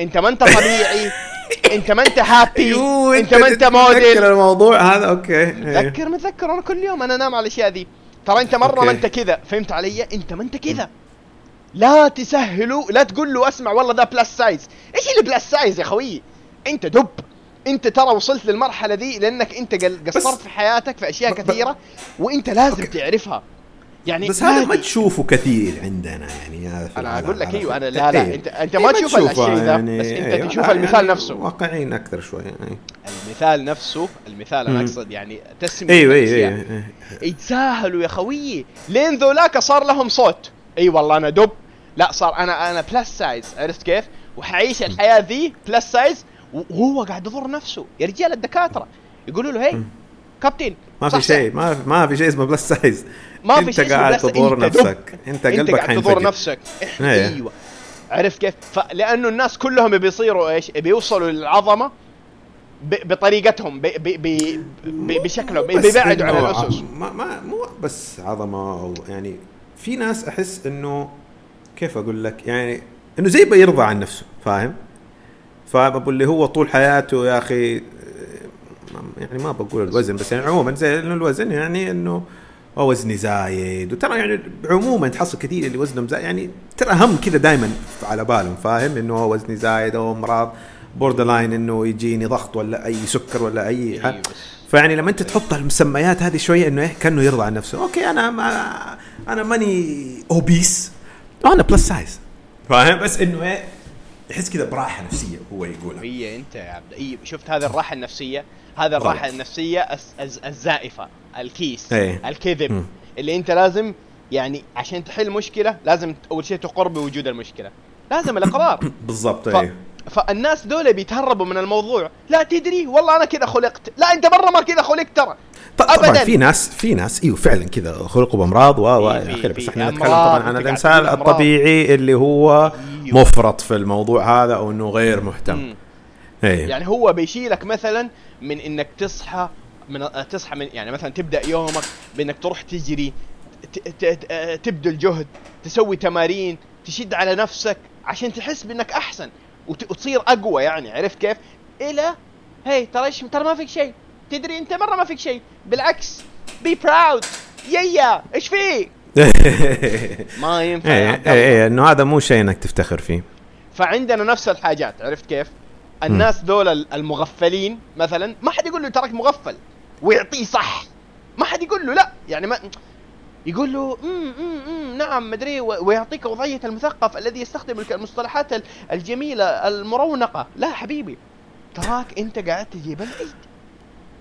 أنت ما أنت طبيعي. أنت ما أنت happy you أنت ما أنت موديل الموضوع هذا okay إيه. متذكر متذكر. أنا كل يوم أنا أنام على الاشياء ذي ترى أنت مرة ما. أنت كذا. فهمت علي؟ أنت ما أنت كذا. لا تسهلوا لا تقول له أسمع والله ذا plus size إيش اللي plus size يا خويي أنت دب أنت ترى وصلت للمرحلة ذي لأنك أنت قصرت في حياتك في أشياء كثيرة وأنت لازم okay. تعرفها يعني بس هذا ما. تشوفه كثير عندنا يعني أنا أقول لك. أيوه أنا لا لا. انت أنت إيه، ما تشوف الشيء ذا يعني بس أنت أيوة. تشوف المثال يعني نفسه واقعيين أكثر شوي يعني. المثال نفسه المثال أنا. أقصد يعني تسمية أيوه الأشياء. أيوه أيوه يتساهلوا يا خويي لين ذولاك صار لهم صوت إي والله أنا دب. لا صار أنا أنا plus size عرفت كيف؟ وحعيش الحياة ذي plus size وهو قاعد يضر نفسه. يا رجال الدكاترة يقولوا له هي. كابتن ما في شيء ما في ما في شيء اسمه plus size ما في أنت شيء اسمه قاعد تضر. نفسك. أنت أنت قلبك قاعد تضر نفسك. إيه. أيوه. عرفت كيف؟ فلانه الناس كلهم بيصيروا إيش؟ بيوصلوا للعظمة بطريقتهم ب- ب- ب- ب- بشكلهم بيبعدوا عن الأسس. ما ما مو بس عظمة أو يعني في ناس أحس إنه كيف أقول لك يعني إنه زي بيرضى عن نفسه فاهم؟ فبقول اللي هو طول حياته يا أخي يعني ما بقول الوزن بس يعني عموما زي إنه الوزن يعني إنه وزني زايد وترى يعني عموما تحصل كثير اللي وزنهم زايد يعني ترى هم كذا دائما على بالهم فاهم إنه هو وزني زايد أو امراض borderline إنه يجيني ضغط ولا أي سكر ولا أي حاجة. فيعني لما انت تحط المسميات هذه شوية انه إيه كأنه يرضى عن نفسه. أوكي أنا ما أنا ماني obese أنا plus size فاهم؟ بس إنه إيه يحس كذا براحة نفسية هو يقولها. هي أنت يا عبد اي شفت هذه الراحة النفسية؟ هذا الراحة غلط. النفسية الز- الز- الزائفة الكيس إيه. الكذب. مم. اللي أنت لازم يعني عشان تحل مشكلة لازم أول شيء تقر بوجود المشكلة. لازم الإقرار. بالضبط ف... إيه. فالناس دول بيتهربوا من الموضوع لا تدري والله أنا كذا خلقت لا أنت مرة ما كذا خلقت ترى طبعا. في ناس في ناس إيوه فعلا كذا خلقوا بأمراض و و إلى آخره بس إحنا نتكلم طبعا عن الإنسان. الطبيعي اللي هو أيوه. مفرط في الموضوع هذا أو إنه غير مهتم. إيه يعني هو بيشيلك مثلا من إنك تصحى من تصحى من يعني مثلا تبدأ يومك بإنك تروح تجري تبذل جهد تسوي تمارين تشد على نفسك عشان تحس بإنك أحسن وتصير أقوى يعني عرفت كيف؟ إلى هي ترى إيش؟ ترى ما فيك شيء. تدري أنت مرة ما فيك شيء. بالعكس بي براود يا إيش فيه؟ ما ينفع إيه الله. إيه إنه هذا مو شيء إنك تفتخر فيه. فعندنا نفس الحاجات عرفت كيف؟ الناس دول ال- المغفلين مثلا ما حد يقول له تراك مغفل ويعطيه صح. ما حد يقول له لا. يعني ما يقول له أمم أمم نعم مدري ويعطيك وضعية المثقف الذي يستخدم المصطلحات ال- الجميلة المرونقة. لا حبيبي تراك أنت قاعد تجيب العيد.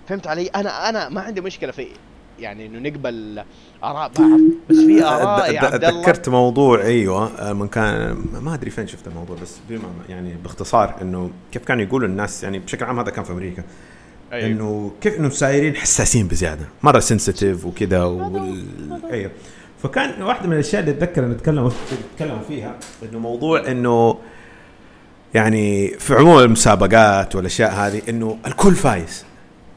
فهمت علي؟ أنا أنا ما عندي مشكلة في يعني إنه نقبل آراء بعض بس في آراء يا عبد الله. تذكرت موضوع أيوه آه، من كان ما أدري فين شفت الموضوع بس بما يعني باختصار إنه كيف كانوا يقولوا الناس يعني بشكل عام هذا كان في أمريكا أيوه. إنه كيف إنه سايرين حساسين بزيادة مرة سنسيتيف وكذا وال... أيوه فكان واحدة من الأشياء اللي أتذكر ان نتكلم نتكلم فيها إنه موضوع إنه يعني في عموم المسابقات والأشياء هذه إنه الكل فايز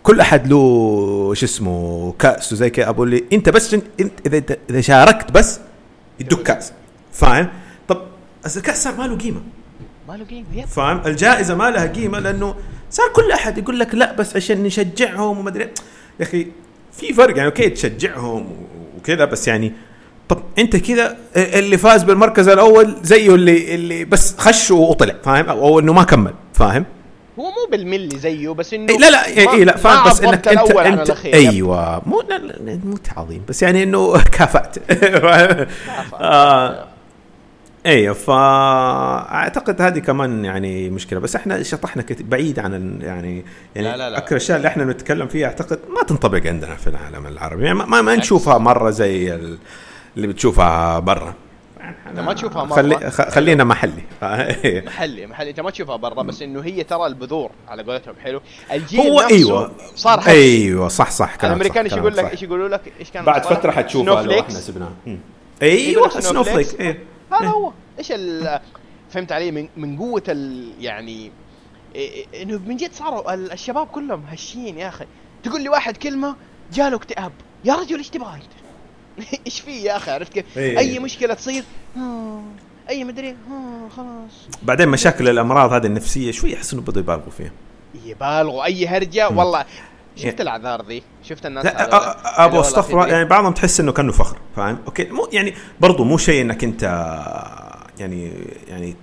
كل أحد له شو اسمه كأس وزي كذا أقول لي أنت بس أنت إذا إذا شاركت بس يدوك كأس فاهم؟ طب الكأس صار ما له قيمة ما له قيمة. فاهم الجائزة ما لها قيمة لأنه صار كل أحد يقول لك لا بس عشان نشجعهم وما أدري. يا أخي في فرق يعني أوكي تشجعهم وكذا بس يعني طب أنت كذا اللي فاز بالمركز الأول زيه اللي اللي بس خش وطلع فاهم؟ أو أو إنه ما كمل فاهم؟ هو مو بالملي زيه بس إنه لا لا إي لا فاهم بس إنك انت انت. أيوه. مو مو تعظيم بس يعني إنه كافأت. آه. أيوه فأعتقد هذه كمان يعني مشكلة. بس إحنا شطحنا كت- بعيد عن ال- يعني يعني لا، لا، لا. أكثر الأشياء اللي إحنا نتكلم فيها أعتقد ما تنطبق عندنا في العالم العربي. يعني ما, ما, نشوفها مرة زي ال- اللي بتشوفها برا. إنت ما تشوفها مرة. خلي خلينا محلي. محلي محلي. إنت ما تشوفها برا بس إنه هي ترى البذور على قولتهم. حلو. الجيل هو نفسه أيوه. صار هش أيوه صح صح كلامك الأمريكان إيش يقول لك؟ إيش. يقولوا لك؟ إيش كان بعد؟ فترة حتشوفها لو. إحنا سبناها. أيوه لك هذا إيه. هو إيش ال فهمت علي من من قوة ال يعني إيه- إيه- إنه من جد صاروا ال- الشباب كلهم هشين يا أخي تقول لي واحد كلمة جاله اكتئاب يا رجل إيش تبغى انت؟ إيش في يا أخي عرفت كيف؟ إيه. أي مشكلة تصير أي مدري خلاص بعدين مشاكل الأمراض هذه النفسية شوي احس انه بدوا يبالغوا فيها يبالغوا أي هرجة. والله شفت يعني- الاعذار ذي؟ شفت الناس أبو أستغفر يعني بعضهم تحس إنه كأنه فخر فاهم؟ أوكي مو يعني برضو مو شيء إنك أنت يعني يعني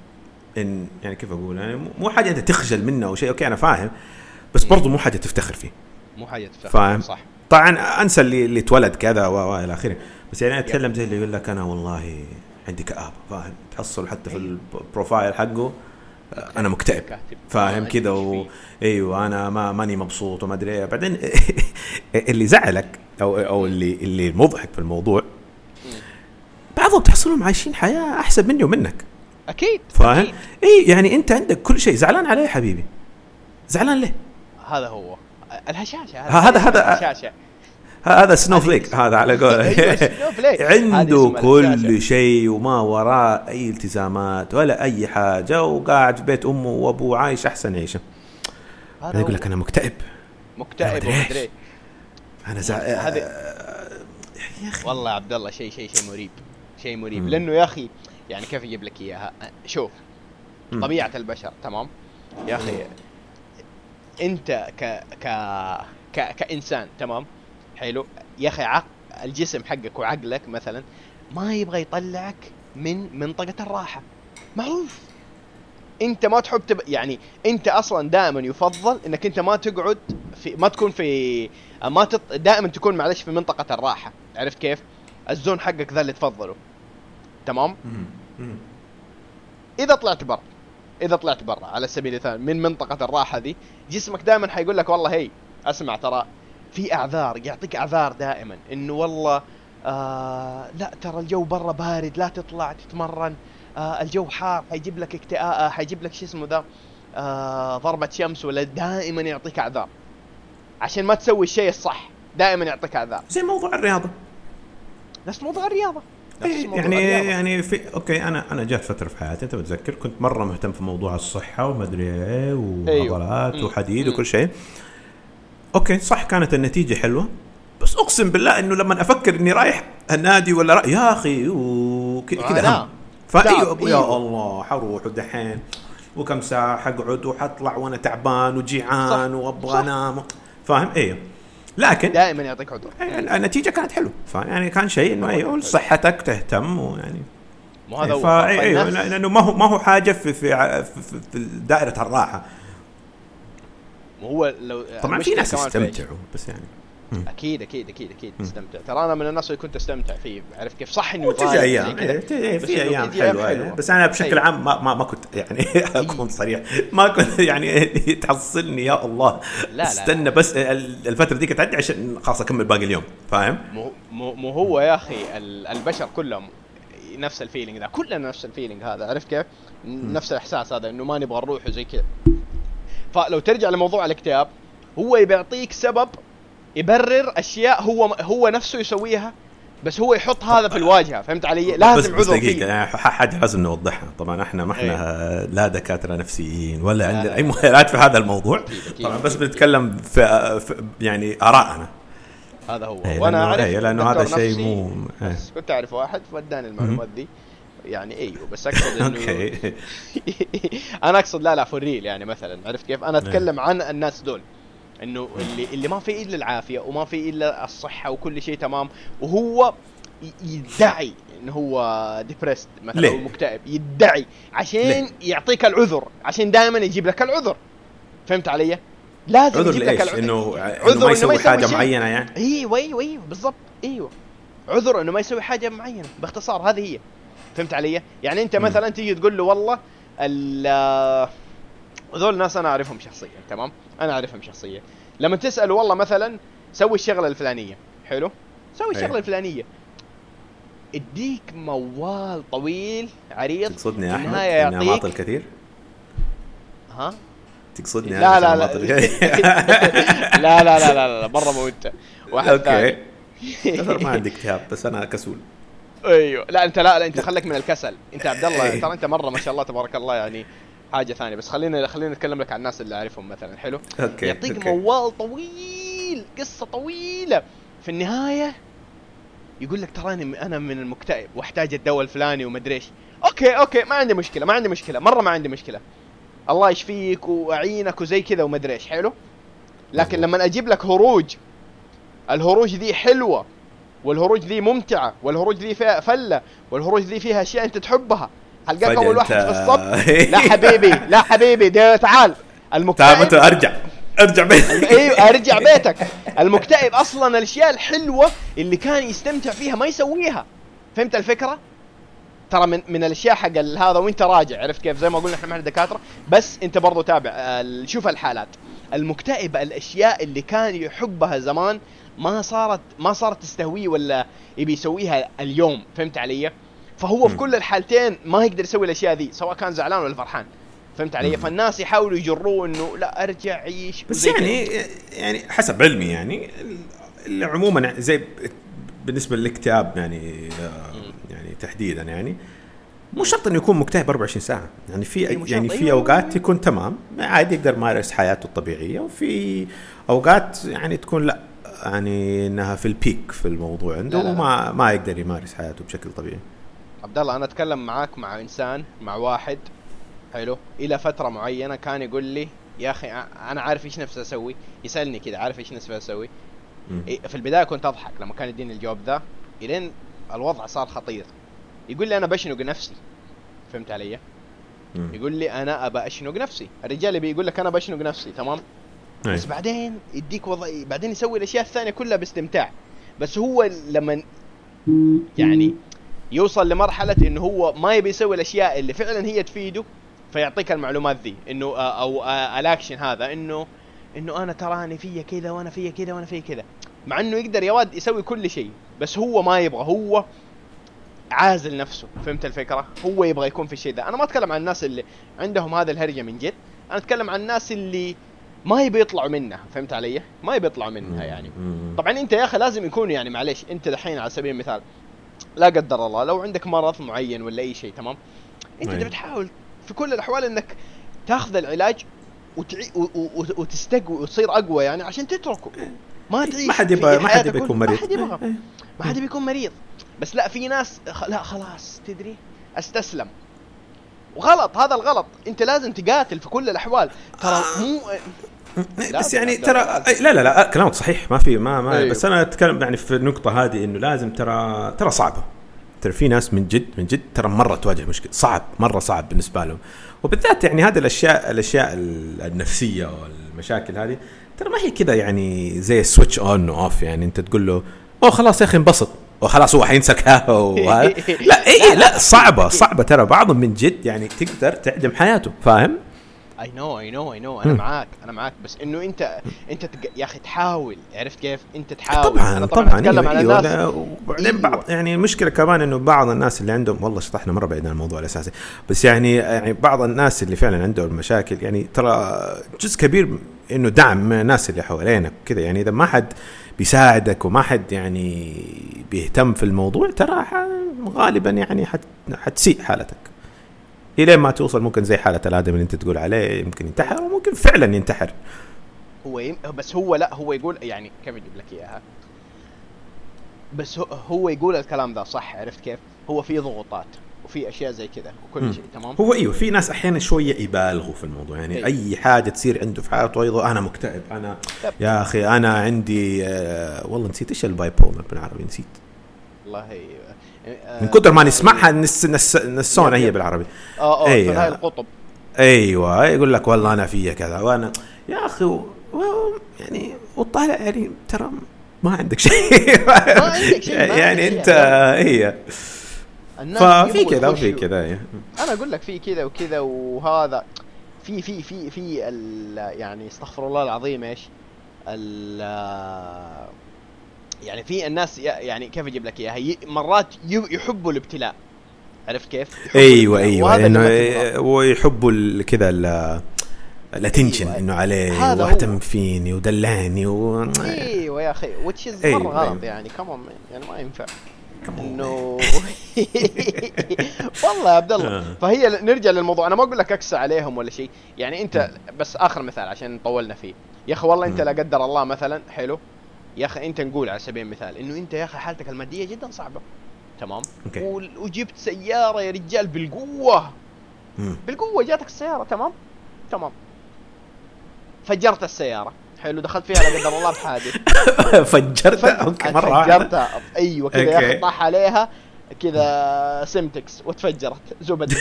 إن يعني كيف أقول؟ يعني مو- حاجة أنت تخجل منه أو شيء أوكي أنا فاهم بس برضو مو حاجة تفتخر فيه. مو حاجة تفهم فاهم. صح. طبعا أنسى اللي اللي اتولد كذا والى آخره. بس يعني أتكلم زي اللي يقول لك أنا والله عندي كآبه فاهم؟ تحصل حتى في البروفايل حقه أنا مكتئب. فاهم كذا و... أيوه أنا ما ماني مبسوط وما أدري إيه. بعدين اللي زعلك أو أو اللي اللي مضحك في الموضوع بعضهم تحصلهم عايشين حياة أحسن مني ومنك. أكيد فاهم؟ اي يعني أنت عندك كل شيء. زعلان عليه يا حبيبي. زعلان ليه؟ هذا هو. الهشاشة هذا- هذا- الهشاشة. هذا سنو فليك هذا على قول. أيوة، عنده كل. شيء وما وراه أي التزامات ولا أي حاجة وقاعد في بيت أمه وأبوه عايش أحسن عيشة. هذا يقول. لك أنا مكتئب. مكتئب مدري. ومدري. أنا زع... هذه- يا أخي. والله يا عبد الله شيء شيء شيء مريب. شيء مريب. مم. لأنه يا أخي يعني كيف أجيب لك إياها؟ شوف مم. طبيعة البشر تمام؟ يا أخي أنت ك ك ك كإنسان تمام؟ حلو يا أخي عق... الجسم حقك وعقلك مثلا ما يبغى يطلعك من منطقة الراحة. معروف. أنت ما تحب تب... يعني أنت أصلا دائما يفضل إنك أنت ما تقعد في ما تكون في ما تط... دائما تكون معلش في منطقة الراحة. عرفت كيف؟ الزون حقك ذا اللي تفضله. تمام. إذا طلعت برا إذا طلعت برا على سبيل المثال من منطقة الراحة دي جسمك دائما حيقول لك والله هي أسمع ترى في أعذار يعطيك أعذار دائما إنه والله آه لا ترى الجو برا بارد لا تطلع تتمرن آه الجو حار حيجيب لك اكتئاب حيجيب لك شو اسمه ذا آه ضربة شمس ولا دائما يعطيك أعذار عشان ما تسوي الشيء الصح دائما يعطيك أعذار زي موضوع الرياضة نفس موضوع الرياضة إيه، يعني الرياضة. يعني في أوكي أنا أنا جات فترة في حياتي أنت متذكر كنت مرة مهتم في موضوع الصحة وما أدري إيه وعضلات مم. وحديد مم. وكل شيء أوكي صح كانت النتيجة حلوة بس أقسم بالله إنه لما أفكر إني رايح النادي ولا رايح يا أخي آه، كذا. هم. فأيوه يا إيوه. الله حروح ودحين وكم ساعة حقعد وحطلع وأنا تعبان وجيعان. وأبغى. أنام. فاهم؟ أيوه لكن دائما يعطيك عذر. النتيجة كانت حلوة. فيعني كان شيء إنه أيوه صحتك تهتم ويعني. مو هذا هو فا أيوه فالناس- لأنه ما هو ما هو حاجة في في, في, في دائرة الراحة. هو لو طبعا في ناس؟ يستمتعوا بس يعني أكيد أكيد أكيد أكيد تستمتع ترى أنا من الناس اللي كنت أستمتع فيه عارف كيف صح إنه يغاير أيام. إيه، تجي- بس في أيام تجي حلوة. حلوة. بس أنا بشكل أيوة. عام ما, ما, ما كنت يعني أكون صريح ما كنت يعني تحصلني يا الله لا. استنى بس ال- الفترة دي تعدي عشان خلاص أكمل باقي اليوم فاهم؟ مو هو يا أخي ال- البشر كلهم نفس ال feeling ذا كلنا نفس ال feeling هذا عرفت كيف؟ نفس الإحساس هذا إنه ما نبغى نروح وزي كذا فلو ترجع لموضوع الاكتئاب هو بيعطيك سبب يبرر أشياء هو هو نفسه يسويها بس هو يحط هذا في الواجهة فهمت علي؟ بس لازم بس عذر دقيقة يعني حاجة لازم نوضحها طبعا إحنا ما إحنا لا دكاترة نفسيين ولا لا، عندنا. أي مؤهلات في هذا الموضوع. طبعا بس بنتكلم في, في يعني آرائنا هذا هو إيه، وأنا أعرف إيه، لأنه هذا شيء مو-. بس كنت أعرف واحد فاداني المعلومات دي يعني أيوه بس أقصد إنه أوكي أنا أقصد لا لا for real يعني مثلا عرفت كيف؟ أنا نعم. أتكلم عن الناس دول إنه اللي اللي ما في إلا العافية وما في إلا الصحة وكل شيء تمام وهو يدعي إنه هو depressed مثلا ليه؟ أو مكتئب يدعي عشان ليه؟ يعطيك العذر عشان دائما يجيب لك العذر فهمت علي؟ لازم عذر يجيب لك؟ العذر إنه عذر إنه ما يسوي حاجة شيء. معينة يعني أيوه أيوه أيوه بالضبط أيوه عذر إنه ما يسوي حاجة معينة باختصار هذه هي فهمت علي؟ يعني أنت. مثلا تيجي تقول له والله ال هذول ناس أنا أعرفهم شخصيا تمام؟ أنا أعرفهم شخصيا لما تساله والله مثلا سوي الشغلة الفلانية حلو؟ سوي أي. الشغلة الفلانية اديك موال طويل عريض تقصدني يا أحمد يعطيك- اماطل كثير؟ ها؟ تقصدني لا لا لا؟ لا لا لا لا لا مرة مو أنت واحد ثاني أوكي ما عندي اكتئاب بس أنا كسول أيوه. لا أنت لا لا أنت خليك من الكسل. أنت عبد الله إيه. ترى أنت مرة ما شاء الله تبارك الله يعني حاجة ثانية. بس خلينا خلينا نتكلم لك عن الناس اللي أعرفهم مثلا. حلو؟ أوكي يعطيك أوكي. موال طويل قصة طويلة. في النهاية يقول لك تراني أنا من المكتئب وأحتاج الدواء الفلاني ومدري إيش. أوكي أوكي ما عندي مشكلة ما عندي مشكلة مرة ما عندي مشكلة. الله يشفيك وأعينك وزي كذا ومدري إيش. حلو؟ لكن. لما أجيب لك هروج الهروج ذي حلوة. والهروج ذي ممتعة والهروج ذي فيها فلة والهروج ذي فيها أشياء أنت تحبها. فجأة اول واحد في الصف لا حبيبي لا حبيبي ده تعال. تعال المكتئب متى؟ أرجع. أرجع بيت أيوه أرجع بيتك. المكتئب أصلا الأشياء الحلوة اللي كان يستمتع فيها ما يسويها. فهمت الفكرة؟ ترى من من الأشياء حق هذا وأنت راجع عرفت كيف؟ زي ما قلنا إحنا ما دكاترة. بس أنت برضو تابع. شوف الحالات. المكتئب الأشياء اللي كان يحبها زمان ما صارت ما صارت تستهويه ولا يبي يسويها اليوم فهمت علي فهو في. كل الحالتين ما يقدر يسوي الأشياء ذي سواء كان زعلان ولا فرحان فهمت علي. فالناس يحاولوا يجروه إنه لا أرجع عيش بس. يعني يعني حسب علمي يعني عموما زي ب- بالنسبة للاكتئاب يعني يعني تحديدا يعني مو شرط إنه يكون مكتئب 24 ساعة يعني في إيه،. يعني في أيوة. أوقات يكون تمام عادي يقدر يمارس حياته الطبيعية وفي أوقات يعني تكون لا يعني إنها في البيك في الموضوع عنده لا، لا، لا. وما ما يقدر يمارس حياته بشكل طبيعي. عبد الله أنا أتكلم معاك مع إنسان مع واحد حلو إلى فترة معينة كان يقول لي يا أخي أنا عارف إيش نفسي أسوي. يسألني كذا عارف إيش نفسي أسوي؟ في البداية كنت أضحك لما كان يديني الجواب ذا إلين الوضع صار خطير. يقول لي أنا بشنق نفسي. فهمت علي. يقول لي أنا أبى أشنق نفسي. الرجال يبي يقول لك أنا بشنق نفسي. تمام؟ أي. بس بعدين يديك وضع بعدين يسوي الأشياء الثانية كلها باستمتاع. بس هو لما يعني يوصل لمرحلة إنه هو ما يبي يسوي الأشياء اللي فعلا هي تفيده فيعطيك المعلومات ذي. إنه آه، أو آه، الأكشن هذا. إنه إنه أنا تراني فيا كذا وأنا فيا كذا وأنا فيا كذا. مع إنه يقدر يا واد يسوي كل شيء بس هو ما يبغى. هو عازل نفسه. فهمت الفكرة؟ هو يبغى يكون في الشيء ذا. أنا ما أتكلم عن الناس اللي عندهم هذا الهرجة من جد. أنا أتكلم عن الناس اللي ما يبي يطلعوا منها فهمت علي؟ ما يبي يطلعوا منها يعني. طبعا أنت يا أخي لازم يكون يعني معليش أنت دحين على سبيل المثال لا قدر الله لو عندك مرض معين ولا أي شيء تمام؟ أنت. تبي تحاول في كل الأحوال إنك تاخذ العلاج وتعي و... و... و... وتستقوي وتصير أقوى يعني عشان تتركه. ما تعيش ما حد يبغى ما حد يبغى يكون مريض. ما حد يبغى. إيه. ما حد بيكون مريض. بس لا في ناس خ... لا خلاص تدري؟ أستسلم. وغلط هذا الغلط. أنت لازم تقاتل في كل الأحوال. ترى مو لا، بس يعني ترى لا، لا. لا لا كلامك صحيح ما في ما ما أيوه. بس أنا أتكلم يعني في النقطة هذه إنه لازم ترى ترى صعبة. ترى في ناس من جد من جد ترى مرة تواجه مشكلة. صعب مرة صعب بالنسبة لهم. وبالذات يعني هذه الاشياء الأشياء النفسية والمشاكل هذه ترى ما هي كذا يعني زي switch on و off يعني أنت تقول له أوه خلاص يا أخي انبسط. وخلاص هو حينسكها لا إي لا صعبة صعبة. ترى بعضهم من جد يعني تقدر تعدم حياته فاهم؟ اي نو اي نو اي نو أنا معاك أنا معاك. بس إنه أنت أنت تق... يا أخي تحاول. عرفت كيف؟ أنت تحاول. طبعا أنا طبعا, طبعا. اتكلم على الناس وبعدين أيوة. بعض يعني المشكلة كمان إنه بعض الناس اللي عندهم والله شطحنا مرة بعيد عن الموضوع الأساسي. بس يعني يعني بعض الناس اللي فعلا عندهم مشاكل يعني ترى جزء كبير إنه دعم من الناس اللي حوالينك كذا يعني إذا ما حد بيساعدك وما حد يعني بيهتم في الموضوع ترى غالبا يعني حت حتسيء حالتك. إلى ما توصل ممكن زي حالة الآدم اللي انت تقول عليه يمكن ينتحر وممكن فعلا ينتحر. هو يم... بس هو لا هو يقول يعني كيف أجيب لك إياها؟ بس هو, هو يقول الكلام ذا صح عرفت كيف؟ هو في ضغوطات وفي أشياء زي كذا وكل شيء تمام؟ هو أيوه في ناس أحيانا شوية يبالغوا في الموضوع يعني أيوه. أي حاجة تصير عنده في حياته أيضا أنا مكتئب أنا طب. يا أخي أنا عندي آه والله نسيت إيش ال bipolar بالعربي؟ نسيت. والله من كثر ما نسمعها نس نس نسونا هي بالعربي. آه آه أيوة. هاي القطب. أيوه. يقول لك والله أنا فيا كذا وأنا يا أخي و... يعني وطالع يعني ترى ما عندك شيء. ما عندك شيء يعني انت هي. ففي كذا وفي كذا أنا أقول لك في كذا وكذا وهذا. في في في في يعني استغفر الله العظيم إيش؟ يعني في الناس يعني كيف أجيب لك إياها؟ مرات يحبوا الابتلاء. عرفت كيف؟ أيوه أيوه إنه ويحبوا كذا ال attention أيوة. إنه عليه واهتم فيني ودلعني و أيوه يا أخي which is أيوة مرة غلط أيوة. يعني كمان يعني ما ينفع. انه والله يا عبد الله. آه. فهي نرجع للموضوع. أنا ما أقول لك أكسى عليهم ولا شيء. يعني أنت بس آخر مثال عشان طولنا فيه. يا أخي والله أنت لا قدر الله مثلا حلو. يا أخي أنت نقول على سبيل المثال إنه أنت يا أخي حالتك المادية جدا صعبة. تمام؟ okay. وجبت سيارة يا رجال بالقوة. بالقوة جاتك السيارة تمام؟ تمام. فجرت السيارة. حلو دخلت فيها لا قدر الله بحادث. فجرتها. okay مرة فجرتها. أيوه كذا يا أخي طاح عليها. كذا Semtex وتفجرت زبد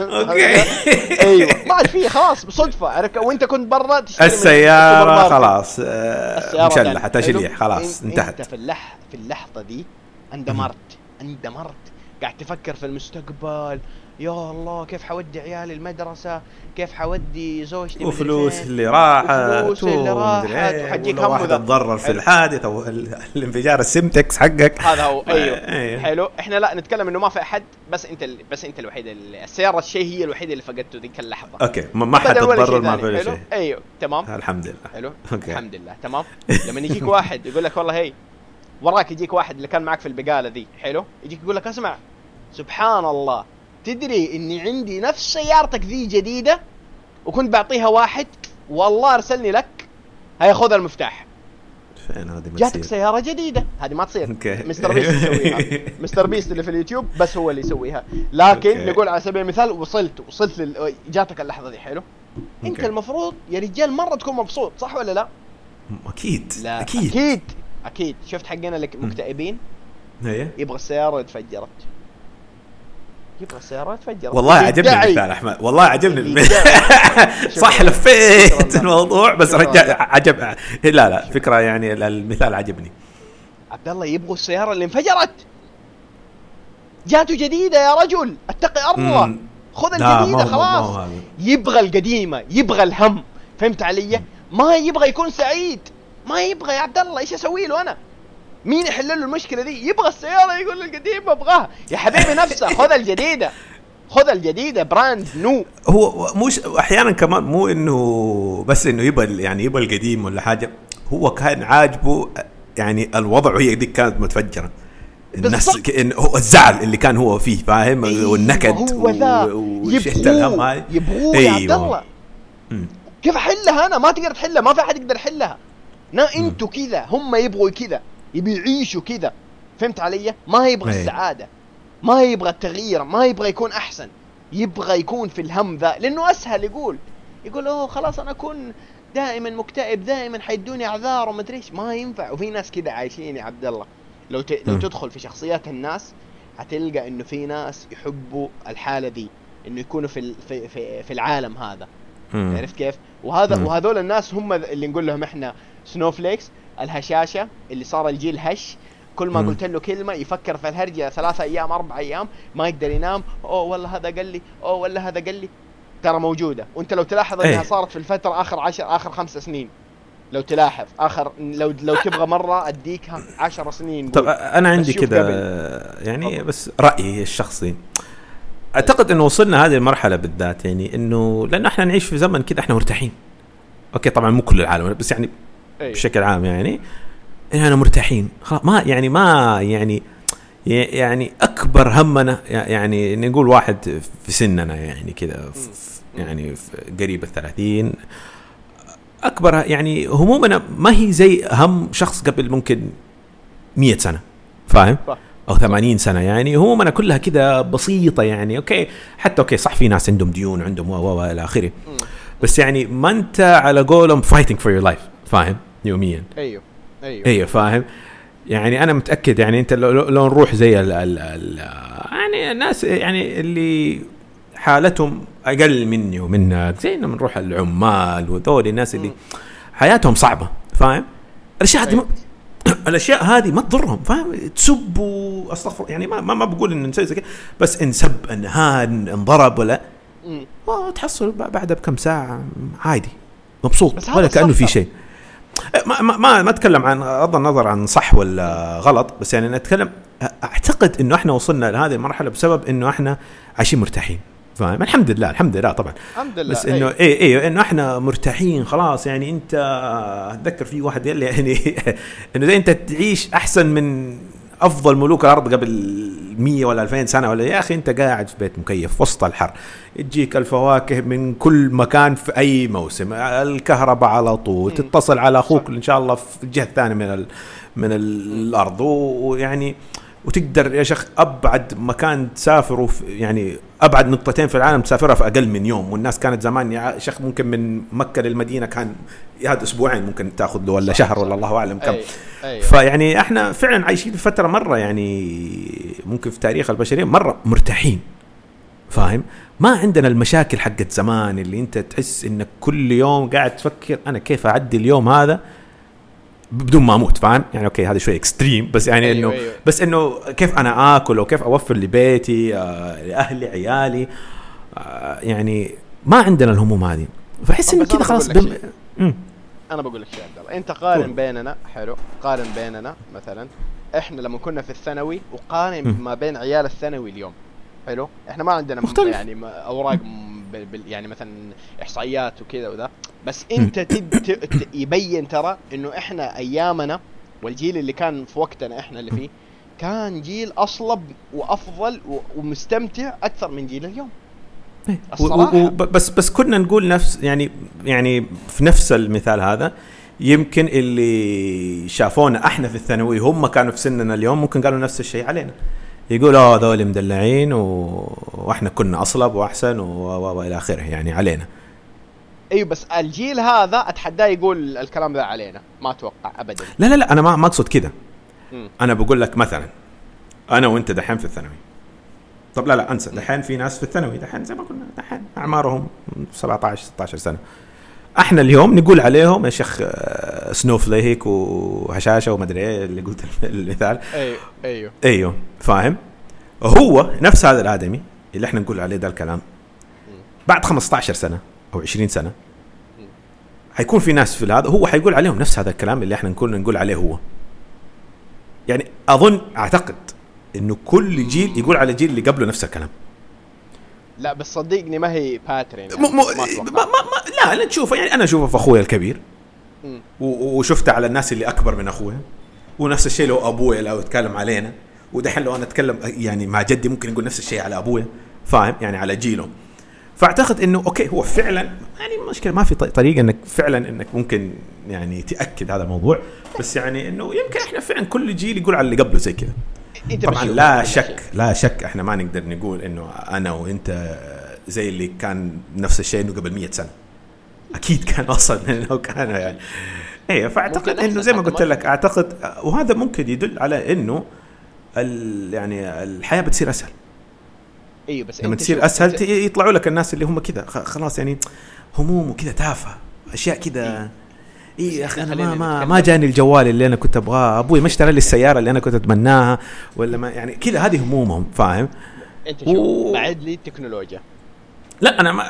okay. أيوه. ما عاد في خلاص بصدفه عرفت وأنت كنت برا تشتري السيارة خلاص آه، مشلحه تشليح خلاص انتهت. أنت في اللح في اللحظة دي اندمرت. اندمرت. قاعد تفكر في المستقبل. يا الله كيف حودي عيالي المدرسة؟ كيف حودي زوجتي وفلوس اللي راحت. وفلوس اللي راحت. وحجيك هم واحد تضرر في الحادث أو الانفجار ال Semtex حقك. هذا هو أيوه. أيه. حلو. إحنا لا نتكلم إنه ما في أحد بس أنت اللي بس أنت الوحيد اللي السيارة الشيء هي الوحيدة اللي فقدته ذيك اللحظة. okay. ما حد تضرر ما في شيء. أيوه تمام. الحمد لله. حلو. okay. الحمد لله. تمام. لما يجيك واحد يقول لك والله هي وراك يجيك واحد اللي كان معك في البقالة ذي. حلو. يجيك يقول لك اسمع سبحان الله. تدري إني عندي نفس سيارتك ذي جديدة وكنت بعطيها واحد والله أرسلني لك هيا خذ المفتاح. فين هذه جاتك سيارة جديدة. هذه ما تصير. okay. MrBeast يسويها. MrBeast اللي في اليوتيوب بس هو اللي يسويها. لكن okay. نقول على سبيل المثال وصلت وصلت لل... جاتك اللحظة دي حلو؟ okay. أنت المفروض يا رجال مرة تكون مبسوط صح ولا لا؟ أكيد. لا أكيد. أكيد. أكيد. شفت حقنا اللي مكتئبين؟ هي؟ يبغى السيارة اتفجرت يبغى السيارة تفجر. والله عجبني المثال أحمد. والله عجبني صح لفيت الموضوع بس رجع عجب. لا لا فكرة يعني المثال عجبني. عبد الله يبغوا السيارة اللي انفجرت. جاته جديدة يا رجل. اتقي الله خذ الجديدة خلاص. يبغى القديمة يبغى الهم. فهمت علي؟ ما يبغى يكون سعيد. ما يبغى يا عبد الله إيش أسوي له أنا؟ مين يحل له المشكلة دي؟ يبغى السيارة يقول القديمه أبغاها. يا حبيبي نفسه خذ الجديدة. خذ الجديدة brand new. هو مش أحيانا كمان مو إنه بس إنه يبغى يعني يبغى القديم ولا حاجة. هو كان عاجبه يعني الوضع وهي دي كانت متفجرة. الناس إن هو الزعل اللي كان هو فيه فاهم؟ أيوة والنكد هو ذا. يبغوه يبغوه أيوة. يا عبد الله كيف أحلها أنا؟ ما تقدر تحلها ما في أحد يقدر يحلها. نا إنتوا كذا هم يبغوا كذا. يبي يعيشوا كذا. فهمت علي؟ ما يبغى أيه. السعادة. ما يبغى التغيير. ما يبغى يكون أحسن. يبغى يكون في الهم ذا. لأنه أسهل يقول. يقول أوه خلاص أنا أكون دائما مكتئب دائما حيدوني أعذار وما أدري إيش. ما ينفع. وفي ناس كذا عايشين يا عبد الله. لو ت... لو. تدخل في شخصيات الناس هتلقى إنه في ناس يحبوا الحالة دي. إنه يكونوا في ال- في في, في العالم هذا. عرفت كيف؟ وهذا. وهذول الناس هم اللي نقول لهم إحنا سنوفليكس الهشاشة اللي صار الجيل هش كل ما مم. قلت له كلمة يفكر في الهرجة ثلاثة أيام أربع أيام ما يقدر ينام أوه والله هذا قال لي أوه ولا هذا قال لي ترى موجودة وأنت لو تلاحظ إنها إيه. صارت في الفترة آخر عشر آخر خمس سنين لو تلاحظ آخر لو لو تبغى مرة أديكها عشر سنين طب. أنا عندي كذا. يعني تفضل. بس رأيي الشخصي أعتقد إنه وصلنا هذه المرحلة بالذات يعني إنه لأنه إحنا نعيش في زمن كذا إحنا مرتاحين أوكي طبعا مو كل العالم بس يعني أيوه. بشكل عام يعني اننا مرتاحين. خلاص ما يعني ما يعني يعني أكبر همنا يعني نقول واحد في سننا يعني كذا يعني قريب الثلاثين. أكبر يعني همومنا ما هي زي هم شخص قبل ممكن مية سنة فاهم. أو 80 سنة يعني همومنا كلها كذا بسيطة يعني okay. حتى okay صح في ناس عندهم ديون عندهم و إلى آخره. بس يعني ما أنت على قولهم fighting for your life فاهم؟ يوميا أيوه أيوه أيوه فاهم يعني أنا متأكد يعني أنت لو, لو نروح زي ال ال ال يعني الناس يعني اللي حالتهم أقل مني ومنك زي إنه بنروح العمال وذول الناس اللي. حياتهم صعبة فاهم الأشياء هذه أيوة. ما الأشياء هذه ما تضرهم فاهم تسب واستغفر يعني ما ما, ما بقول ان نسوي زي كذا بس انسب انهان انضرب ولا مم. آه، تحصل بعدها بكم ساعة عادي مبسوط ولا كأنه في. شيء ما ما ما, ما أتكلم عن غض النظر عن صح ولا غلط بس يعني نتكلم أعتقد إنه إحنا وصلنا لهذه المرحلة بسبب إنه إحنا عايشين مرتاحين فاهم الحمد لله الحمد لله طبعا الحمد لله بس إنه أيوه. إيه إيه إنه إحنا مرتاحين خلاص يعني أنت أتذكر في واحد قال لي يعني إنه أنت تعيش أحسن من أفضل ملوك الأرض قبل 100 ولا 2000 سنة ولا يا أخي أنت قاعد في بيت مكيف وسط الحر تجيك الفواكه من كل مكان في أي موسم الكهرباء على طول. تتصل على أخوك. إن شاء الله في الجهه الثانية من ال من الأرض ويعني وتقدر يا شيخ أبعد مكان تسافره يعني أبعد نقطتين في العالم تسافرها في أقل من يوم والناس كانت زمان يا شيخ ممكن من مكة للمدينة كان هذا أسبوعين ممكن تأخذ له ولا صح، شهر صح. ولا الله أعلم كم. فيعني إحنا فعلا عايشين في فترة مرة يعني ممكن في تاريخ البشرية مرة مرتاحين فاهم ما عندنا المشاكل حقت زمان اللي أنت تحس إنك كل يوم قاعد تفكر أنا كيف أعدي اليوم هذا بدون ما أموت فاهم يعني okay هذا شوي extreme بس يعني أيوه، إنه أيوه. بس إنه كيف أنا آكل وكيف أوفر لبيتي آه لأهلي عيالي آه يعني ما عندنا الهموم هذه فأحس طب انه كذا خلاص بم... أنا بقول لك شيء عبد الله أنت قارن. بيننا حلو قارن بيننا مثلا إحنا لما كنا في الثانوي وقارن. ما بين عيال الثانوي اليوم حلو إحنا ما عندنا مختلف. يعني أوراق م- يعني مثلا إحصائيات وكذا وذا. بس أنت تد يبين ترى إنه إحنا أيامنا والجيل اللي كان في وقتنا إحنا اللي فيه كان جيل أصلب وأفضل ومستمتع أكثر من جيل اليوم. و- الصراحة. بس بس كنا نقول نفس يعني يعني في نفس المثال هذا يمكن اللي شافونا إحنا في الثانوي هم كانوا في سننا اليوم ممكن قالوا نفس الشيء علينا. يقولوا آه هذول مدلعين و... وإحنا كنا أصلب وأحسن و- و- والى آخره يعني علينا. أيوه بس الجيل هذا أتحداه يقول الكلام ذا علينا ما أتوقع ابدا. لا لا لا أنا ما ما أقصد كذا. أنا بقول لك مثلا أنا وأنت دحين في الثانوي. طب لا لا أنسى. دحين في ناس في الثانوي دحين زي ما قلنا دحين أعمارهم 17 16 سنة. إحنا اليوم نقول عليهم يا شيخ آه، سنوفليك وهشاشة ومدري إيه اللي قلت المثال. أيوه أيوه. أيوه فاهم؟ هو نفس هذا الآدمي اللي إحنا نقول عليه ده الكلام. بعد 15 سنة أو 20 سنة حيكون في ناس في هذا هو حيقول عليهم نفس هذا الكلام اللي إحنا نقول نقول عليه هو. يعني أظن أعتقد إنه كل جيل يقول على الجيل اللي قبله نفس الكلام. لا بس صدقني ما هي باترين م- م- ما ما ما لا لا تشوفه يعني أنا اشوفه في أخوي الكبير. و- وشفته على الناس اللي أكبر من اخويا ونفس الشيء لو ابويا لو يتكلم علينا. ودحين لو أنا أتكلم يعني مع جدي ممكن نقول نفس الشيء على ابويا فاهم؟ يعني على جيله. فأعتقد إنه أوكي هو فعلا يعني مشكلة ما في طريقة إنك فعلا إنك ممكن يعني تأكد هذا الموضوع. بس يعني إنه يمكن إحنا فعلا كل جيل يقول على اللي قبله زي كذا. انت طبعا لا شك. لا شك إحنا ما نقدر نقول إنه أنا وأنت زي اللي كان نفس الشيء إنه قبل 100 سنة. أكيد كان أصلا إنه كان يعني. اي فأعتقد إنه زي ما قلت لك أعتقد وهذا ممكن يدل على إنه يعني الحياة بتصير أسهل. أيوه بس لما تصير أسهل يطلعوا لك الناس اللي هم كذا خلاص يعني هموم وكذا تافهة أشياء كذا. اي يا أخي أنا ما ما. ما جاني الجوال اللي أنا كنت أبغاه أبوي ما اشترى لي السيارة اللي أنا كنت أتمناها ولا ما يعني كذا هذه همومهم فاهم أنت شوف و- بعد لي التكنولوجيا لا أنا ما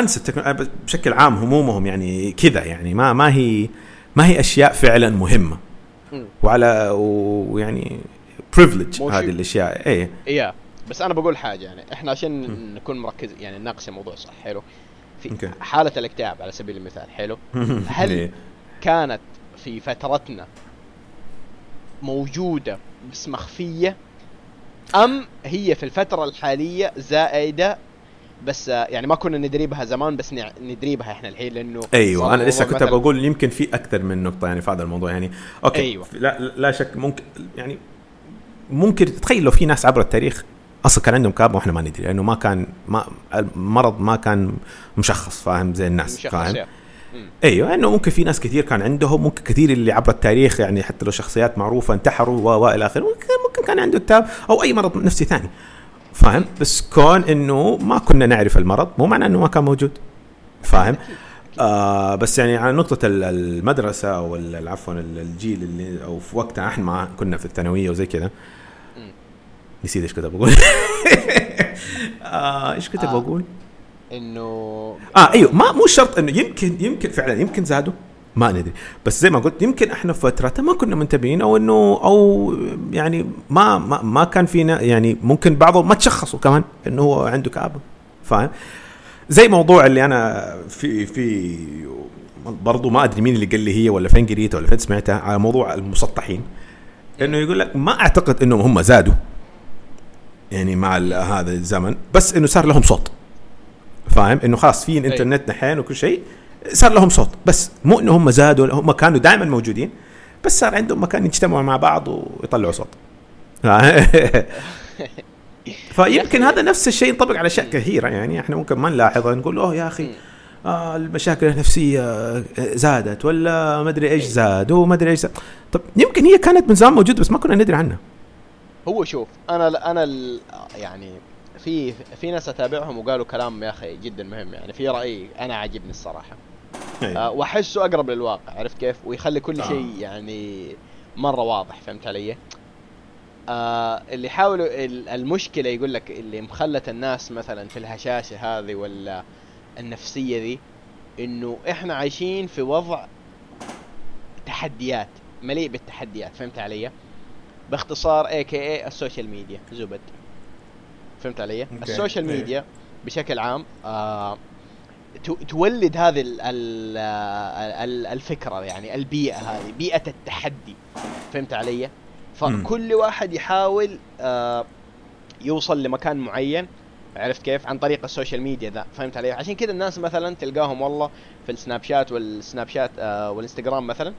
أنسى التكنو... أنا بس بشكل عام همومهم يعني كذا يعني ما ما هي ما هي أشياء فعلا مهمة. وعلى ويعني privilege هذه. الأشياء إيه يا بس أنا بقول حاجة يعني إحنا عشان نكون مركز يعني نناقش الموضوع صح حلو في. حالة الإكتئاب على سبيل المثال حلو هل إيه. كانت في فترتنا موجودة بس مخفية أم هي في الفترة الحالية زائدة بس يعني ما كنا ندري بها زمان بس ندري بها إحنا الحين لأنه أيوه أنا لسه كنت بقول يمكن في أكثر من نقطة يعني في هذا الموضوع يعني أوكي أيوة. لا لا شك ممكن يعني ممكن تتخيل لو في ناس عبر التاريخ أصلا كان عندهم كابة وإحنا ما ندري لأنه ما كان ما المرض ما كان مشخص فاهم زي الناس مشخص فاهم يا. إيوه إنه ممكن في ناس كثير كان عندهم ممكن كثير اللي عبر التاريخ يعني حتى لو شخصيات معروفة انتحروا و والى آخره ممكن ممكن كان عنده اكتئاب أو أي مرض نفسي ثاني. فاهم؟ بس كون إنه ما كنا نعرف المرض مو معناه إنه ما كان موجود. فاهم؟ آه بس يعني على نقطة ال- المدرسة أو عفوا ال- الجيل اللي أو في وقتها إحنا ما كنا في الثانوية وزي كذا. نسيت إيش كنت بقول. آه إيش كنت آه. بقول؟ إنه آه أيوه ما مو شرط إنه يمكن يمكن فعلا يمكن زادوا. ما ندري. بس زي ما قلت يمكن إحنا في فترة ما كنا منتبهين أو انه أو يعني ما ما, ما كان فينا يعني ممكن بعضهم ما تشخصوا كمان إنه هو عنده كآبة. فاهم؟ زي موضوع اللي أنا في في برضو ما أدري مين اللي قال لي هي ولا فين قريتها ولا فين سمعتها على موضوع المسطحين. إنه يقول لك ما أعتقد إنهم هم زادوا يعني مع هذا الزمن بس إنه صار لهم صوت. فاهم؟ إنه خلاص في إنترنت نحن وكل شيء صار لهم صوت. بس مو إنه هم زادوا هم كانوا دائما موجودين بس صار عندهم مكان يجتمعوا مع بعض ويطلعوا صوت. فيمكن هذا نفس الشيء ينطبق على أشياء كثيرة. يعني إحنا ممكن ما نلاحظها نقول أوه يا أخي آه المشاكل النفسية زادت ولا ما أدري إيش زاد وما أدري إيش زاد. طب يمكن هي كانت من زمان موجودة بس ما كنا ندري عنها. هو شوف أنا أنا يعني في في ناس أتابعهم وقالوا كلام يا أخي جدا مهم يعني. في رأي أنا عاجبني الصراحة. آه وأحسه أقرب للواقع عرفت كيف؟ ويخلي كل آه. شيء يعني مرة واضح فهمت علي؟ آه اللي يحاولوا ال- المشكلة يقول لك اللي مخلت الناس مثلا في الهشاشة هذه ولا النفسية ذي إنه إحنا عايشين في وضع تحديات مليء بالتحديات فهمت علي؟ باختصار a.k.a. ال social media زبد. فهمت علي؟ okay. ال social إيه. ميديا بشكل عام آه تو- تولد هذه ال ال ال الفكرة يعني البيئة هذه بيئة التحدي. فهمت علي؟ فكل واحد يحاول آه يوصل لمكان معين عرفت كيف؟ عن طريق ال social media ذا. فهمت علي؟ عشان كذا الناس مثلا تلقاهم والله في السناب شات والسناب شات آه والإنستغرام مثلا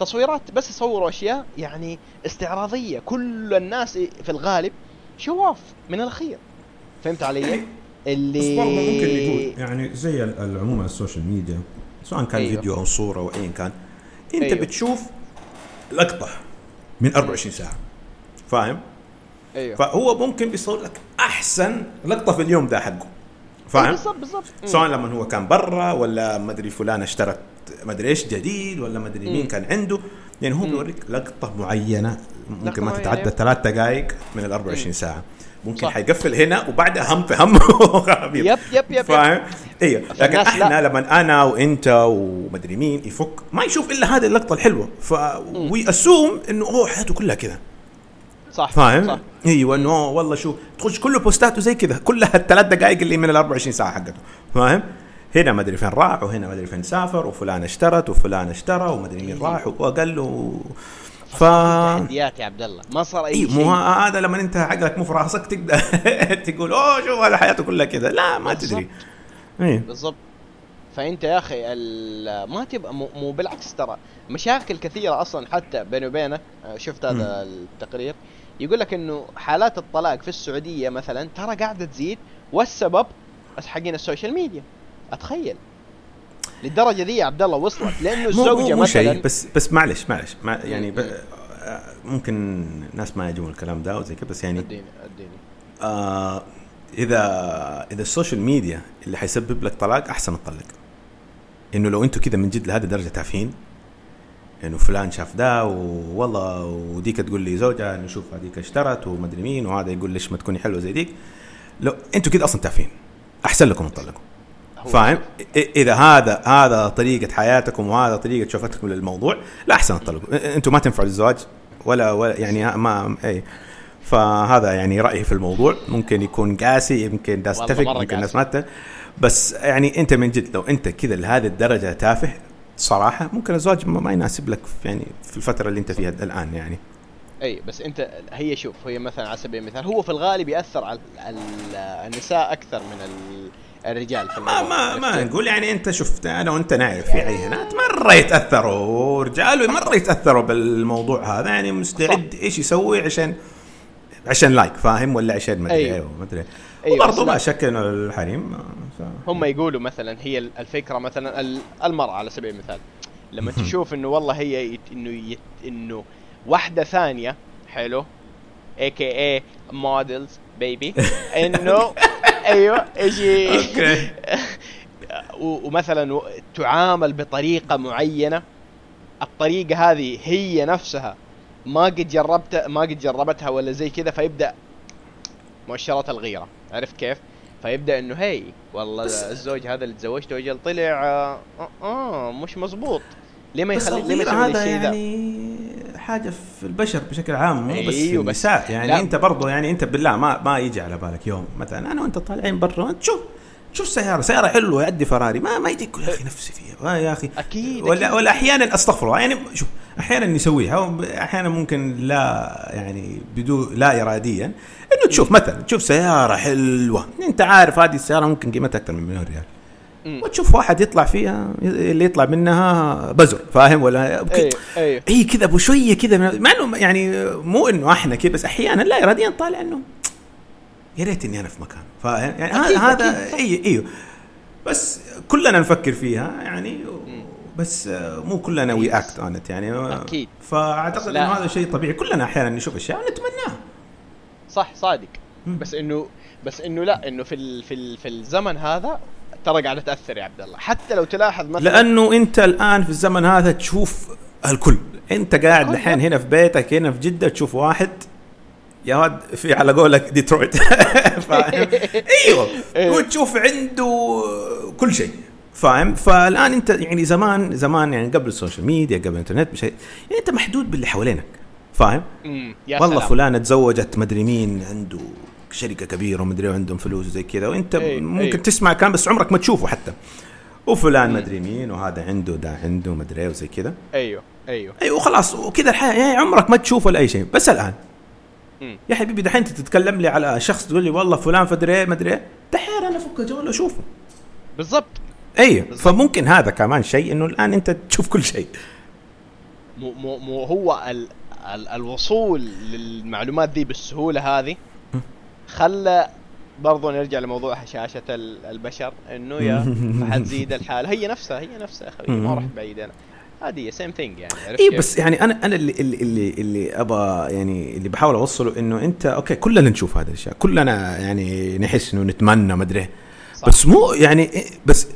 تصويرات بس يصوروا أشياء يعني استعراضية. كل الناس في الغالب show off من الأخير فهمت علي اللي بس برضه ممكن نقول يعني زي ال- العموم على ال social media سواء كان أيوه. أيوه. فيديو أو صورة أو ايا كان أنت أيوه. أيوه. بتشوف لقطة من 24 ساعة فاهم؟ أيوه فهو ممكن بيصور لك أحسن لقطة في اليوم ده حقه فاهم؟ بالضبط بالضبط مم. سواء لما هو كان برا ولا ما أدري فلان اشترت ما أدري إيش جديد ولا ما أدري مين. كان عنده يعني هو بيوريك لقطة معينة ممكن ما تتعدى أيوة. ثلاث دقائق من ال 24 مم. ساعة ممكن صح. حيقفل هنا وبعدها هم في هم خرابيط. يب يب يب فاهم؟ أيوه لكن إحنا لا. لما أنا وإنت ومدري مين يفك ما يشوف إلا هذه اللقطة الحلوة ف ويأسوم إنه هو حياته كلها كذا صح فاهم؟ صح أيوه انه والله شو تخش كله بوستاته زي كذا كلها الثلاث دقائق اللي من ال 24 ساعة حقته فاهم؟ هنا ما أدري فين راح وهنا ما أدري فين سافر وفلان اشترت وفلان اشترى وما أدري مين راح وقال له ف تحديات يا عبد الله. ما صار أي اي شيء. مو ه- هذا لما انت عقلك مو في راسك تقدر تقول أوه شوف هذا حياته كلها كذا. لا ما تدري. اي بالضبط. فأنت يا أخي ما تبقى مو, مو بالعكس ترى. مشاكل كثيرة أصلا حتى بيني وبينك آه، شفت هذا التقرير. يقول لك إنه حالات الطلاق في السعودية مثلا ترى قاعدة تزيد والسبب حقين ال social media. أتخيل. للدرجة دي يا عبد الله وصلت. لأنه الزوجة مو, مو شيء مثلا بس بس معلش معلش. ما يعني ب... آه، ممكن ناس ما يعجبون الكلام ده وزي كذا بس يعني اديني أديني. آه اذا إذا السوشيال ميديا اللي حيسبب لك طلاق أحسن تطلق. إنه لو أنتوا كذا من جد لهذه الدرجة تافهين إنه فلان شاف ده والله وديك تقول لي زوجها إنه شوف هذيك اشترت ومدري مين وهذا يقول ليش ما تكوني حلوة زي ديك. لو أنتوا كذا أصلا تافهين. أحسن لكم تطلقوا. فاهم؟ إذا هذا هذا طريقة حياتكم وهذا طريقة شوفتكم للموضوع لا أحسن تطلقوا أنتوا ما تنفعوا للزواج ولا ولا يعني ما إي. فهذا يعني رأيي في الموضوع. ممكن يكون قاسي يمكن ناس تتفق يمكن ناس. ما بس يعني أنت من جد لو أنت كذا لهذه الدرجة تافه صراحة ممكن الزواج ما يناسب لك في- يعني في الفترة اللي أنت فيها الآن يعني. إي بس أنت هي شوف هي مثلا على سبيل المثال هو في الغالب يأثر على ال- النساء أكثر من ال- الرجال في ما ما ما؟ نقول يعني أنت شفت أنا وأنت نعرف في عينات مره يتأثروا. ورجال مره يتأثروا بالموضوع هذا. يعني مستعد إيش يسوي عشان عشان لايك فاهم؟ ولا عشان ما أدري أيوه. أيوه ما أدري. أيوه، وبرضه لا. ما شك إنه الحريم هم يقولوا مثلا هي الفكرة مثلا ال- المرأة على سبيل المثال. لما تشوف إنه والله هي إنه إنه واحدة ثانية حلو a.k.a. models baby إنه أيوه يجي ومثلا تعامل بطريقة معينة. الطريقة هذه هي نفسها. ما قد جربت ما قد جربتها ولا زي كذا فيبدأ مؤشرات الغيرة. عرفت كيف؟ فيبدأ إنه هي والله الزوج هذا اللي تزوجته أجل طلع آه, آه مش مزبوط. ليه ما يخلي ليه ما الغيرة يسوي لي هذا الشيء ذا؟ يعني حاجة في البشر بشكل عام مو بس في بس- النساء يعني لا. أنت برضه يعني أنت بالله ما ما يجي على بالك يوم مثلا أنا وأنت طالعين برا تشوف شوف سيارة سيارة حلوة يعدي فراري ما ما يجيك يا أخي نفسي فيها يا أخي أكيد ولا أكيد. ولا أحيانا أستغفر الله يعني شوف أحيانا نسويها أحيانا ممكن لا يعني بدون لا اراديا إنه تشوف مثلا تشوف سيارة حلوة أنت عارف هذه السيارة ممكن قيمتها أكثر من مليون ريال. وتشوف واحد يطلع فيها اللي يطلع منها بزر فاهم؟ ولا أيوه اي كذا أبو شوية كذا مع إنه يعني مو إنه إحنا كذا بس أحيانا لا اراديا طالع إنه يا ريت إني أنا في مكانه فاهم؟ يعني أكيد، هذا هذا. اي أيوه بس كلنا نفكر فيها يعني بس مو كلنا we act on يعني. أكيد. فأعتقد. إنه هذا شيء طبيعي. كلنا أحيانا نشوف أشياء ونتمناها صح صادق. بس إنه بس إنه لا إنه في ال في ال في الزمن هذا ترى قاعدة تأثر يا عبد الله. حتى لو تلاحظ مثلا لأنه أنت الآن في الزمن هذا تشوف الكل. أنت قاعد الحين هنا في بيتك هنا في جدة تشوف واحد يا واد في على قولك ديترويت. فاهم؟ أيوه. إيه. وتشوف عنده كل شيء. فاهم؟ فالآن أنت يعني زمان زمان يعني قبل السوشيال ميديا قبل الإنترنت مش يعني أنت محدود باللي حوالينك. فاهم؟ والله سلام. فلانة تزوجت مدري مين عنده شركة كبيرة ومدري وعندهم فلوس وزي كذا وأنت إيه، ممكن إيه. تسمع كلام بس عمرك ما تشوفه حتى وفلان مم. مدري مين وهذا عنده ده عنده مدري إيه وزي كذا أيوه أيوه اي وخلاص وكذا الحياة يعني عمرك ما تشوفه ولا اي شيء بس الآن مم. يا حبيبي دحين انت تتكلم لي على شخص تقول لي والله فلان فدري مدري إيه دحين أنا افك الجوال واشوفه بالضبط أيوه. فممكن هذا كمان شيء إنه الآن أنت تشوف كل شيء مو مو مو هو ال ال الوصول للمعلومات دي بالسهولة هذه. خلى برضو نرجع لموضوع هشاشه ال- البشر إنه يا حتزيد الحاله هي نفسها هي نفسها أخوي ما. رحت بعيد أنا هذه same thing يعني اي؟ بس يعني أنا أنا اللي اللي اللي, اللي أبغى يعني اللي بحاول أوصله إنه أنت okay كلنا نشوف هذه الأشياء كلنا يعني نحس إنه نتمنى ما أدري. بس مو يعني بس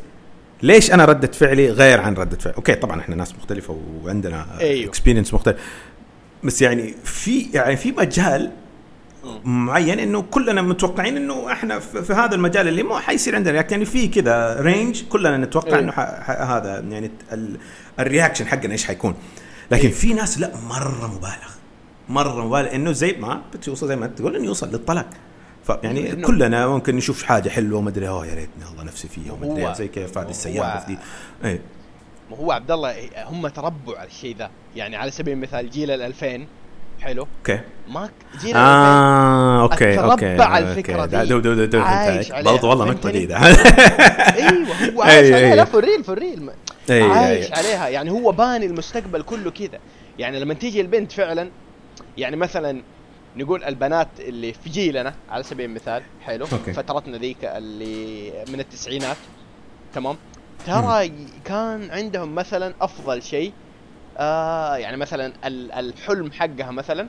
ليش أنا ردة فعلي غير عن ردة فعل okay طبعا إحنا ناس مختلفة وعندنا أيوه. experience مختلف بس يعني في يعني في مجال معين إنه كلنا متوقعين إنه إحنا في, هذا المجال اللي مو حيصير عندنا. react يعني في كذا range كلنا نتوقع أيوه. إنه. هذا يعني ال... ال reaction حقنا إيش حيكون. لكن أيوه. في ناس لا مرة مبالغ. مرة مبالغ. إنه زي ما بتوصل زي ما تقول إنه يوصل للطلاق. فيعني إنه- كلنا ممكن نشوف حاجة حلوة وما أدري أوه يا ريتني الله نفسي فيها وما أدري زي كيف هذه السيارة في دي. إيه. ما هو عبد الله هم تربوا على الشيء ذا. يعني على سبيل المثال جيل ال 2000 حلو okay ما جيل 2000 آه okay okay على الفكرة okay. ده- دي. دو دو دو دو عايش عليها. برضو والله؟ نقطة جديدة أيوه هو عايش عليها. لا for real for real أي- عايش أي. عليها يعني هو باني المستقبل كله كذا يعني لما تيجي البنت فعلا يعني مثلا نقول البنات اللي في جيلنا على سبيل المثال حلو okay. فترتنا ذيك اللي من التسعينات تمام ترى كان عندهم مثلا أفضل شيء آه يعني مثلا ال- الحلم حقها مثلا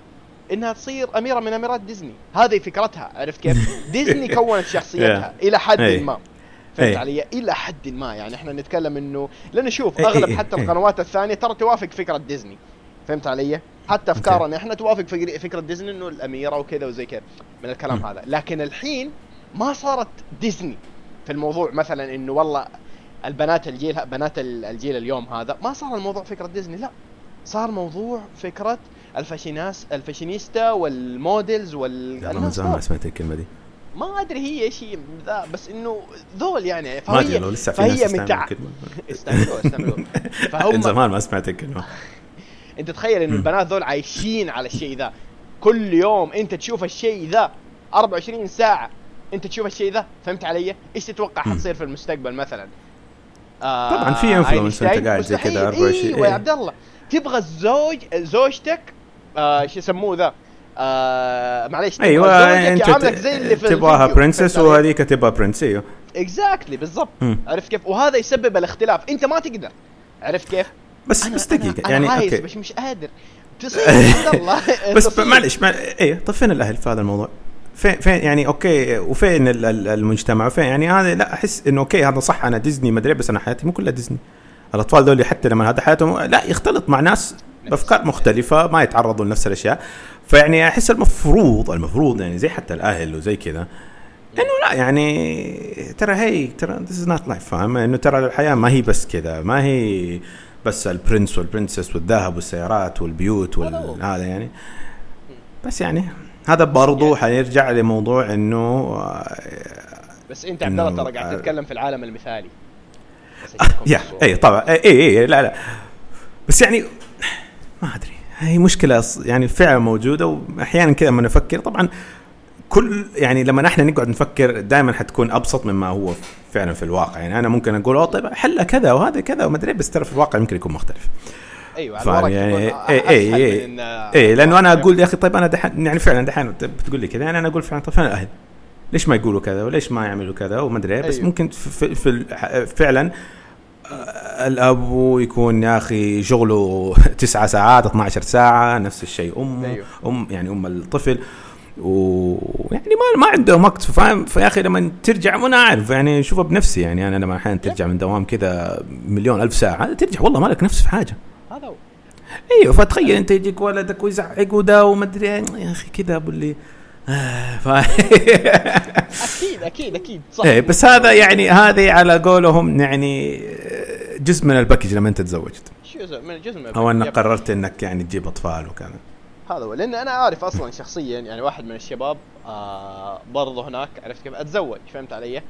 إنها تصير أميرة من أميرات ديزني. هذه فكرتها عرفت كيف؟ ديزني كونت شخصيتها إلى حد. ما. فهمت. علي؟ إلى حد ما. يعني إحنا نتكلم إنه لأن شوف أغلب حتى. القنوات الثانية ترى توافق فكرة ديزني. فهمت علي؟ حتى أفكارنا. إحنا توافق فكر- فكرة ديزني إنه الأميرة وكذا وزي كذا من الكلام. هذا. لكن الحين ما صارت ديزني في الموضوع مثلا إنه والله البنات الجيل بنات ال- الجيل اليوم هذا ما صار الموضوع فكرة ديزني لا صار موضوع فكرة الفاشيناس ال fashionista وال models وال لا من زمان ما. سمعت الكلمة دي ما أدري هي إيش هي ذا بس إنه ذول يعني ما أدري فهي لو لسه في ناس فهي تستعمل من تع... الكلمة استعملوا استعملوا من فهم زمان ما سمعت الكلمة أنت تخيل انه. البنات ذول عايشين على الشيء ذا كل يوم أنت تشوف الشيء ذا 24 ساعة أنت تشوف الشيء ذا فهمت علي؟ إيش تتوقع. حتصير في المستقبل مثلا؟ آه طبعاً في أينشتاين؟ أنت قاعد زي كذا مستحيل. 24 أيوه. يا عبد الله تبغى الزوج زوجتك آه شو يسموه ذا؟ آه معليش أيوه أنت زي اللي في تبغاها princess وهذيك تبغى prince أيوه exactly بالضبط. عرفت كيف؟ وهذا يسبب الاختلاف أنت ما تقدر عرفت كيف؟ بس أنا بس دقيقة أنا يعني okay بس مش قادر تصير عبد الله بس. معلش ما إيه طيب فين الأهل في هذا الموضوع؟ فين فين يعني okay وفين ال- ال- المجتمع؟ وفين؟ يعني هذا لا أحس إنه okay هذا صح أنا ديزني مدري بس أنا حياتي مو كلها ديزني. الأطفال دول حتى لما هذا حياتهم لا يختلط مع ناس بأفكار مختلفة ما يتعرضوا لنفس الأشياء. فيعني أحس المفروض المفروض يعني زي حتى الأهل وزي كذا إنه لا يعني ترى هي ترى this is not life فاهم؟ إنه ترى الحياة ما هي بس كذا ما هي بس ال prince وال princess والذهب والسيارات والبيوت وال هذا يعني. بس يعني هذا برضو يعني- حيرجع لموضوع إنه آه، بس أنت عبد الله ترى قاعد تتكلم في العالم المثالي. آه، yeah. اي طبعا. اي اي, أي لا لا. بس يعني ما أدري. هي مشكلة يعني فعلا موجودة واحيانا كذا لما نفكر طبعا كل يعني لما إحنا نقعد نفكر دائما حتكون أبسط مما هو فعلا في الواقع. يعني أنا ممكن أقول أوه طيب حل كذا وهذا كذا وما أدري. بس ترى في الواقع يمكن يكون مختلف. أيوه على يعني اي اي اي اي لأنه أنا أقول يا أخي طيب أنا دحين يعني فعلا دحين بتقول لي كذا يعني أنا أقول فعلا طيب فين الاهل؟ ليش ما يقولوا كذا؟ وليش ما يعملوا كذا؟ وما أدري إيه، بس أيوه. ممكن في, في, فعلا آه، الأب يكون يا أخي شغله تسعة ساعات 12 ساعة نفس الشيء امه أيوه. أم يعني أم الطفل. ويعني ما ما عندهم وقت. فاهم؟ فيا أخي لما ترجع وأنا أعرف يعني اشوفها بنفسي يعني أنا لما أحيانا ترجع من دوام كذا مليون ألف ساعة ترجع والله مالك نفس في حاجة. هذا هو. إيوه فتخيل أنت يجيك ولدك ويزعق وده وما أدري يا أخي كذا أبو اللي آه ف... أكيد أكيد أكيد. صح. إيه بس هذا يعني هذه على قولهم يعني آه، جزء من الباكج لما أنت تزوجت. جزء؟ من جزء من أو انك. قررت إنك يعني تجيب أطفال وكذا. هذا هو. لأن أنا عارف أصلا شخصيا يعني واحد من الشباب آه برضه هناك عرفت كيف؟ أتزوج فهمت علي؟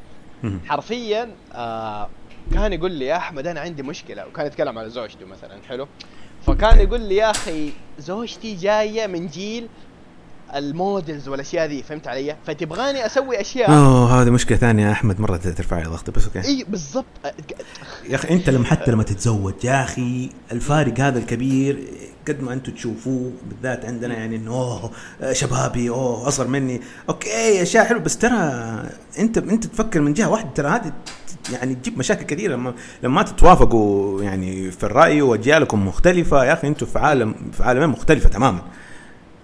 حرفيا آه كان يقول لي يا أحمد أنا عندي مشكلة وكان يتكلم على زوجته مثلا حلو؟ فكان يقول لي يا أخي زوجتي جاية من جيل ال models والأشياء ذي فهمت علي؟ فتبغاني أسوي أشياء. أوه هذه مشكلة ثانية يا أحمد مرة ترفع لي ضغطي بس okay. إي بالضبط. يا أخي أنت لما حتى لما تتزوج يا أخي الفارق هذا الكبير قد ما أنتم تشوفوه بالذات عندنا يعني إنه أوه شبابي أوه أصغر مني. okay أشياء حلوة بس ترى أنت أنت تفكر من جهة واحدة ترى هذه يعني تجيب مشاكل كثيرة. لما لما ما تتوافقوا يعني في الرأي وأجيالكم مختلفة يا أخي أنتم في عالم في عالمين مختلفة تماما.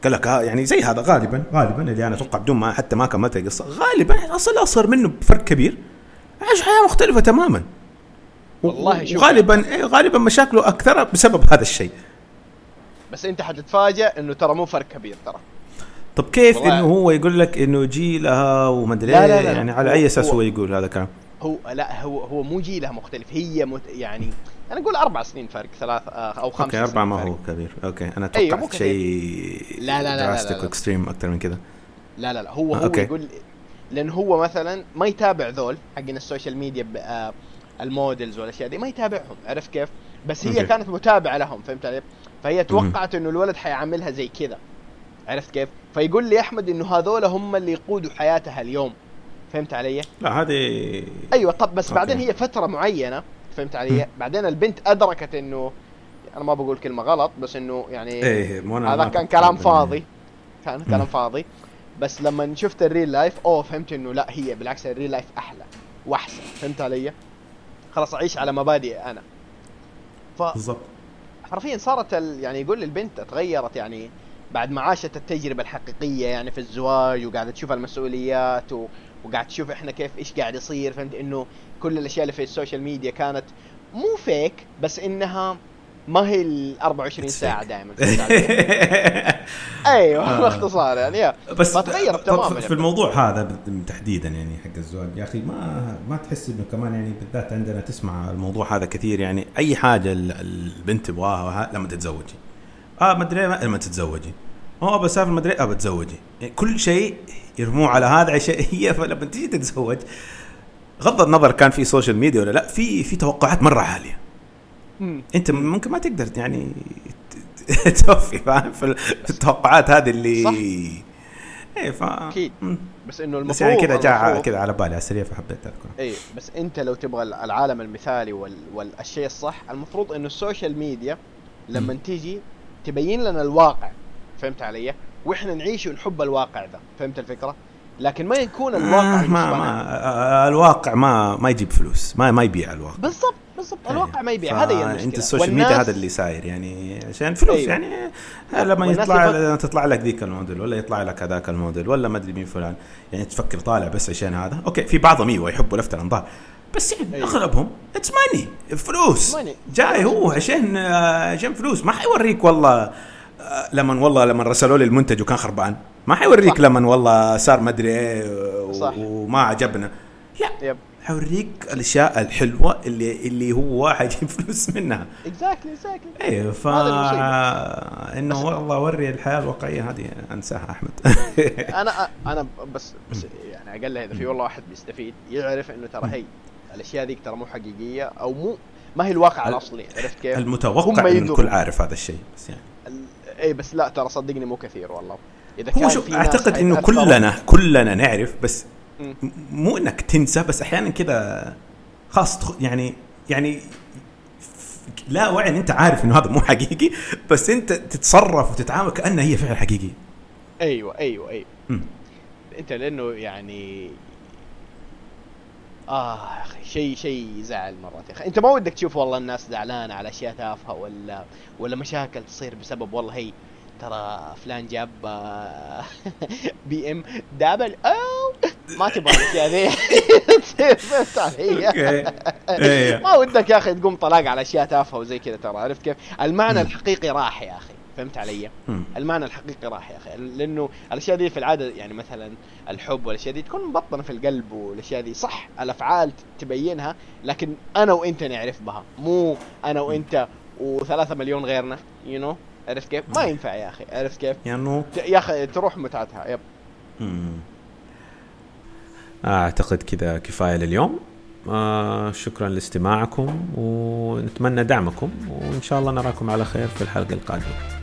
قال لك آه يعني زي هذا غالبا غالبا اللي أنا أتوقع بدون ما حتى ما كملت القصة غالبا اصل أصغر منه بفرق كبير. عايش حياة مختلفة تماما. والله شوف. غالبا إيه غالبا مشاكله أكثر بسبب هذا الشيء. بس أنت حتتفاجئ إنه ترى مو فرق كبير ترى. طب كيف إنه هو يقول لك إنه جيلها وما أدري لا، لا، إيه؟ يعني على أي أساس هو- هو يقول هذا الكلام؟ هو لا هو هو مو جيلها مختلف هي مت يعني أنا أقول أربع سنين فرق ثلاث آه، أو خمس okay اربعه ما هو كبير okay أنا أيوه، توقعت كثير. شيء لا، لا، لا، لا. و extreme أكثر من كذا لا لا لا هو آه، هو okay. يقول لأن هو مثلا ما يتابع ذول حقين ال social media آه، ال models والأشياء دي ما يتابعهم عرفت كيف؟ بس هي okay. كانت متابعة لهم فهمت علي؟ فهي توقعت إنه الولد حيعاملها زي كذا عرفت كيف؟ فيقول لي أحمد إنه هذول هم اللي يقودوا حياتها اليوم فهمت علي؟ لا هذه أيوه طب بس okay. بعدين هي فترة معينة فهمت علي؟ بعدين البنت أدركت إنه أنا ما بقول كلمة غلط بس إنه يعني إيه أنا هذا كان كلام فاضي كان كلام. فاضي بس لما شفت ال real life أوه فهمت إنه لا هي بالعكس ال real life أحلى وأحسن فهمت علي؟ خلاص أعيش على مبادئي أنا ف بالضبط حرفيا صارت ال... يعني يقول البنت تغيرت يعني بعد ما عاشت التجربة الحقيقية يعني في الزواج وقاعدة تشوف المسؤوليات و... وقاعد تشوف إحنا كيف إيش قاعد يصير فهمت؟ إنه كل الأشياء اللي في ال social media كانت مو fake بس إنها ما هي ال 24 It's ساعة. دائما أيوه آه. باختصار يعني. yeah بس فتغيرت طب تماما في الموضوع هذا تحديدا يعني حق الزواج يا أخي ما ما تحس إنه كمان يعني بالذات عندنا تسمع الموضوع هذا كثير يعني أي حاجة ال- البنت تبغاها لما تتزوجي. آه ما أدري ما- لما تتزوجي. آه بسافر ما ادري آه بتزوجي. يعني كل شيء يرموه على هذا عشان هي فلما تيجي تتزوج غض النظر كان في social media ولا لا في في توقعات مرة عالية مم. أنت ممكن ما تقدر يعني توفي فاهم في ال- في التوقعات هذه اللي صح. إيه ف أكيد. مم. بس إنه المفروض بس يعني كذا جاء كذا على بالي على السريع فحبيت أذكره اي بس أنت لو تبغى العالم المثالي وال... والشيء الصح المفروض إنه ال social media لما. تيجي تبين لنا الواقع فهمت علي؟ وإحنا نعيش ونحب الواقع ده. فهمت الفكرة؟ لكن ما يكون الواقع آه ما. ما آه الواقع ما ما يجيب فلوس. ما ما يبيع الواقع. بالضبط بالضبط. الواقع ما يبيع. هذا هي المشكلة. أنت ال social media هذا اللي ساير يعني عشان فلوس أيوه. يعني آه، لما يطلع يفكر- تطلع لك ذيك الموديل ولا يطلع لك هذاك الموديل ولا ما أدري مين فلان. يعني تفكر طالع بس عشان هذا. okay في بعضهم أيوه يحبوا لفت الأنظار. بس يعني أيوه. أغلبهم it's money فلوس. Money. جاي هو عشان آه، عشان فلوس. ما حيوريك والله آه، لما والله لما رسلوا لي المنتج وكان خربان ما حيوريك. لما والله صار ما أدري إيه. وما عجبنا لا yep حوريك الأشياء الحلوة اللي اللي هو حيجيب فلوس منها exactly exactly إيه ف. إنه والله وري الحياة الواقعية هذه أنساها أحمد أنا أنا بس بس يعني أقل اذا في والله واحد بيستفيد يعرف إنه ترى هي الأشياء ذيك ترى مو حقيقية أو مو ما هي الواقع ال- الأصلي عرفت كيف؟ المتوقع إنه. الكل عارف هذا الشيء بس يعني اي بس لا ترى صدقني مو كثير والله إذا كان شوف في أعتقد إنه كلنا كلنا نعرف بس. م- مو إنك تنسى بس أحيانا كذا خلاص يعني يعني لا وعي أنت عارف إنه هذا مو حقيقي بس أنت تتصرف وتتعامل كانها هي فعلا حقيقية أيوه أيوه أيوه مم. أنت لأنه يعني آه أخي شيء شيء يزعل مرات يا أخي أنت ما ودك تشوف والله الناس زعلانة على أشياء تافهة ولا ولا مشاكل تصير بسبب والله هي ترى فلان جاب آه، BMW ما تبغى الأشياء ذي تصير فهمت علي؟ okay إيه. ما ودك يا أخي تقوم طلاق على أشياء تافهة وزي كذا ترى عرفت كيف؟ المعنى. الحقيقي راح يا أخي فهمت علي؟ المعنى الحقيقي راح يا أخي لأنه الأشياء دي في العادة يعني مثلا الحب والأشياء دي تكون مبطنة في القلب والأشياء دي صح الأفعال تبينها لكن أنا وإنت نعرف بها مو أنا وإنت وثلاثة مليون غيرنا you know عرفت كيف؟ ما ينفع يا أخي عرفت كيف؟ يعني يا أخي تروح متعتها yep مم. أعتقد كذا كفاية لليوم آه شكرا لاستماعكم ونتمنى دعمكم وإن شاء الله نراكم على خير في الحلقة القادمة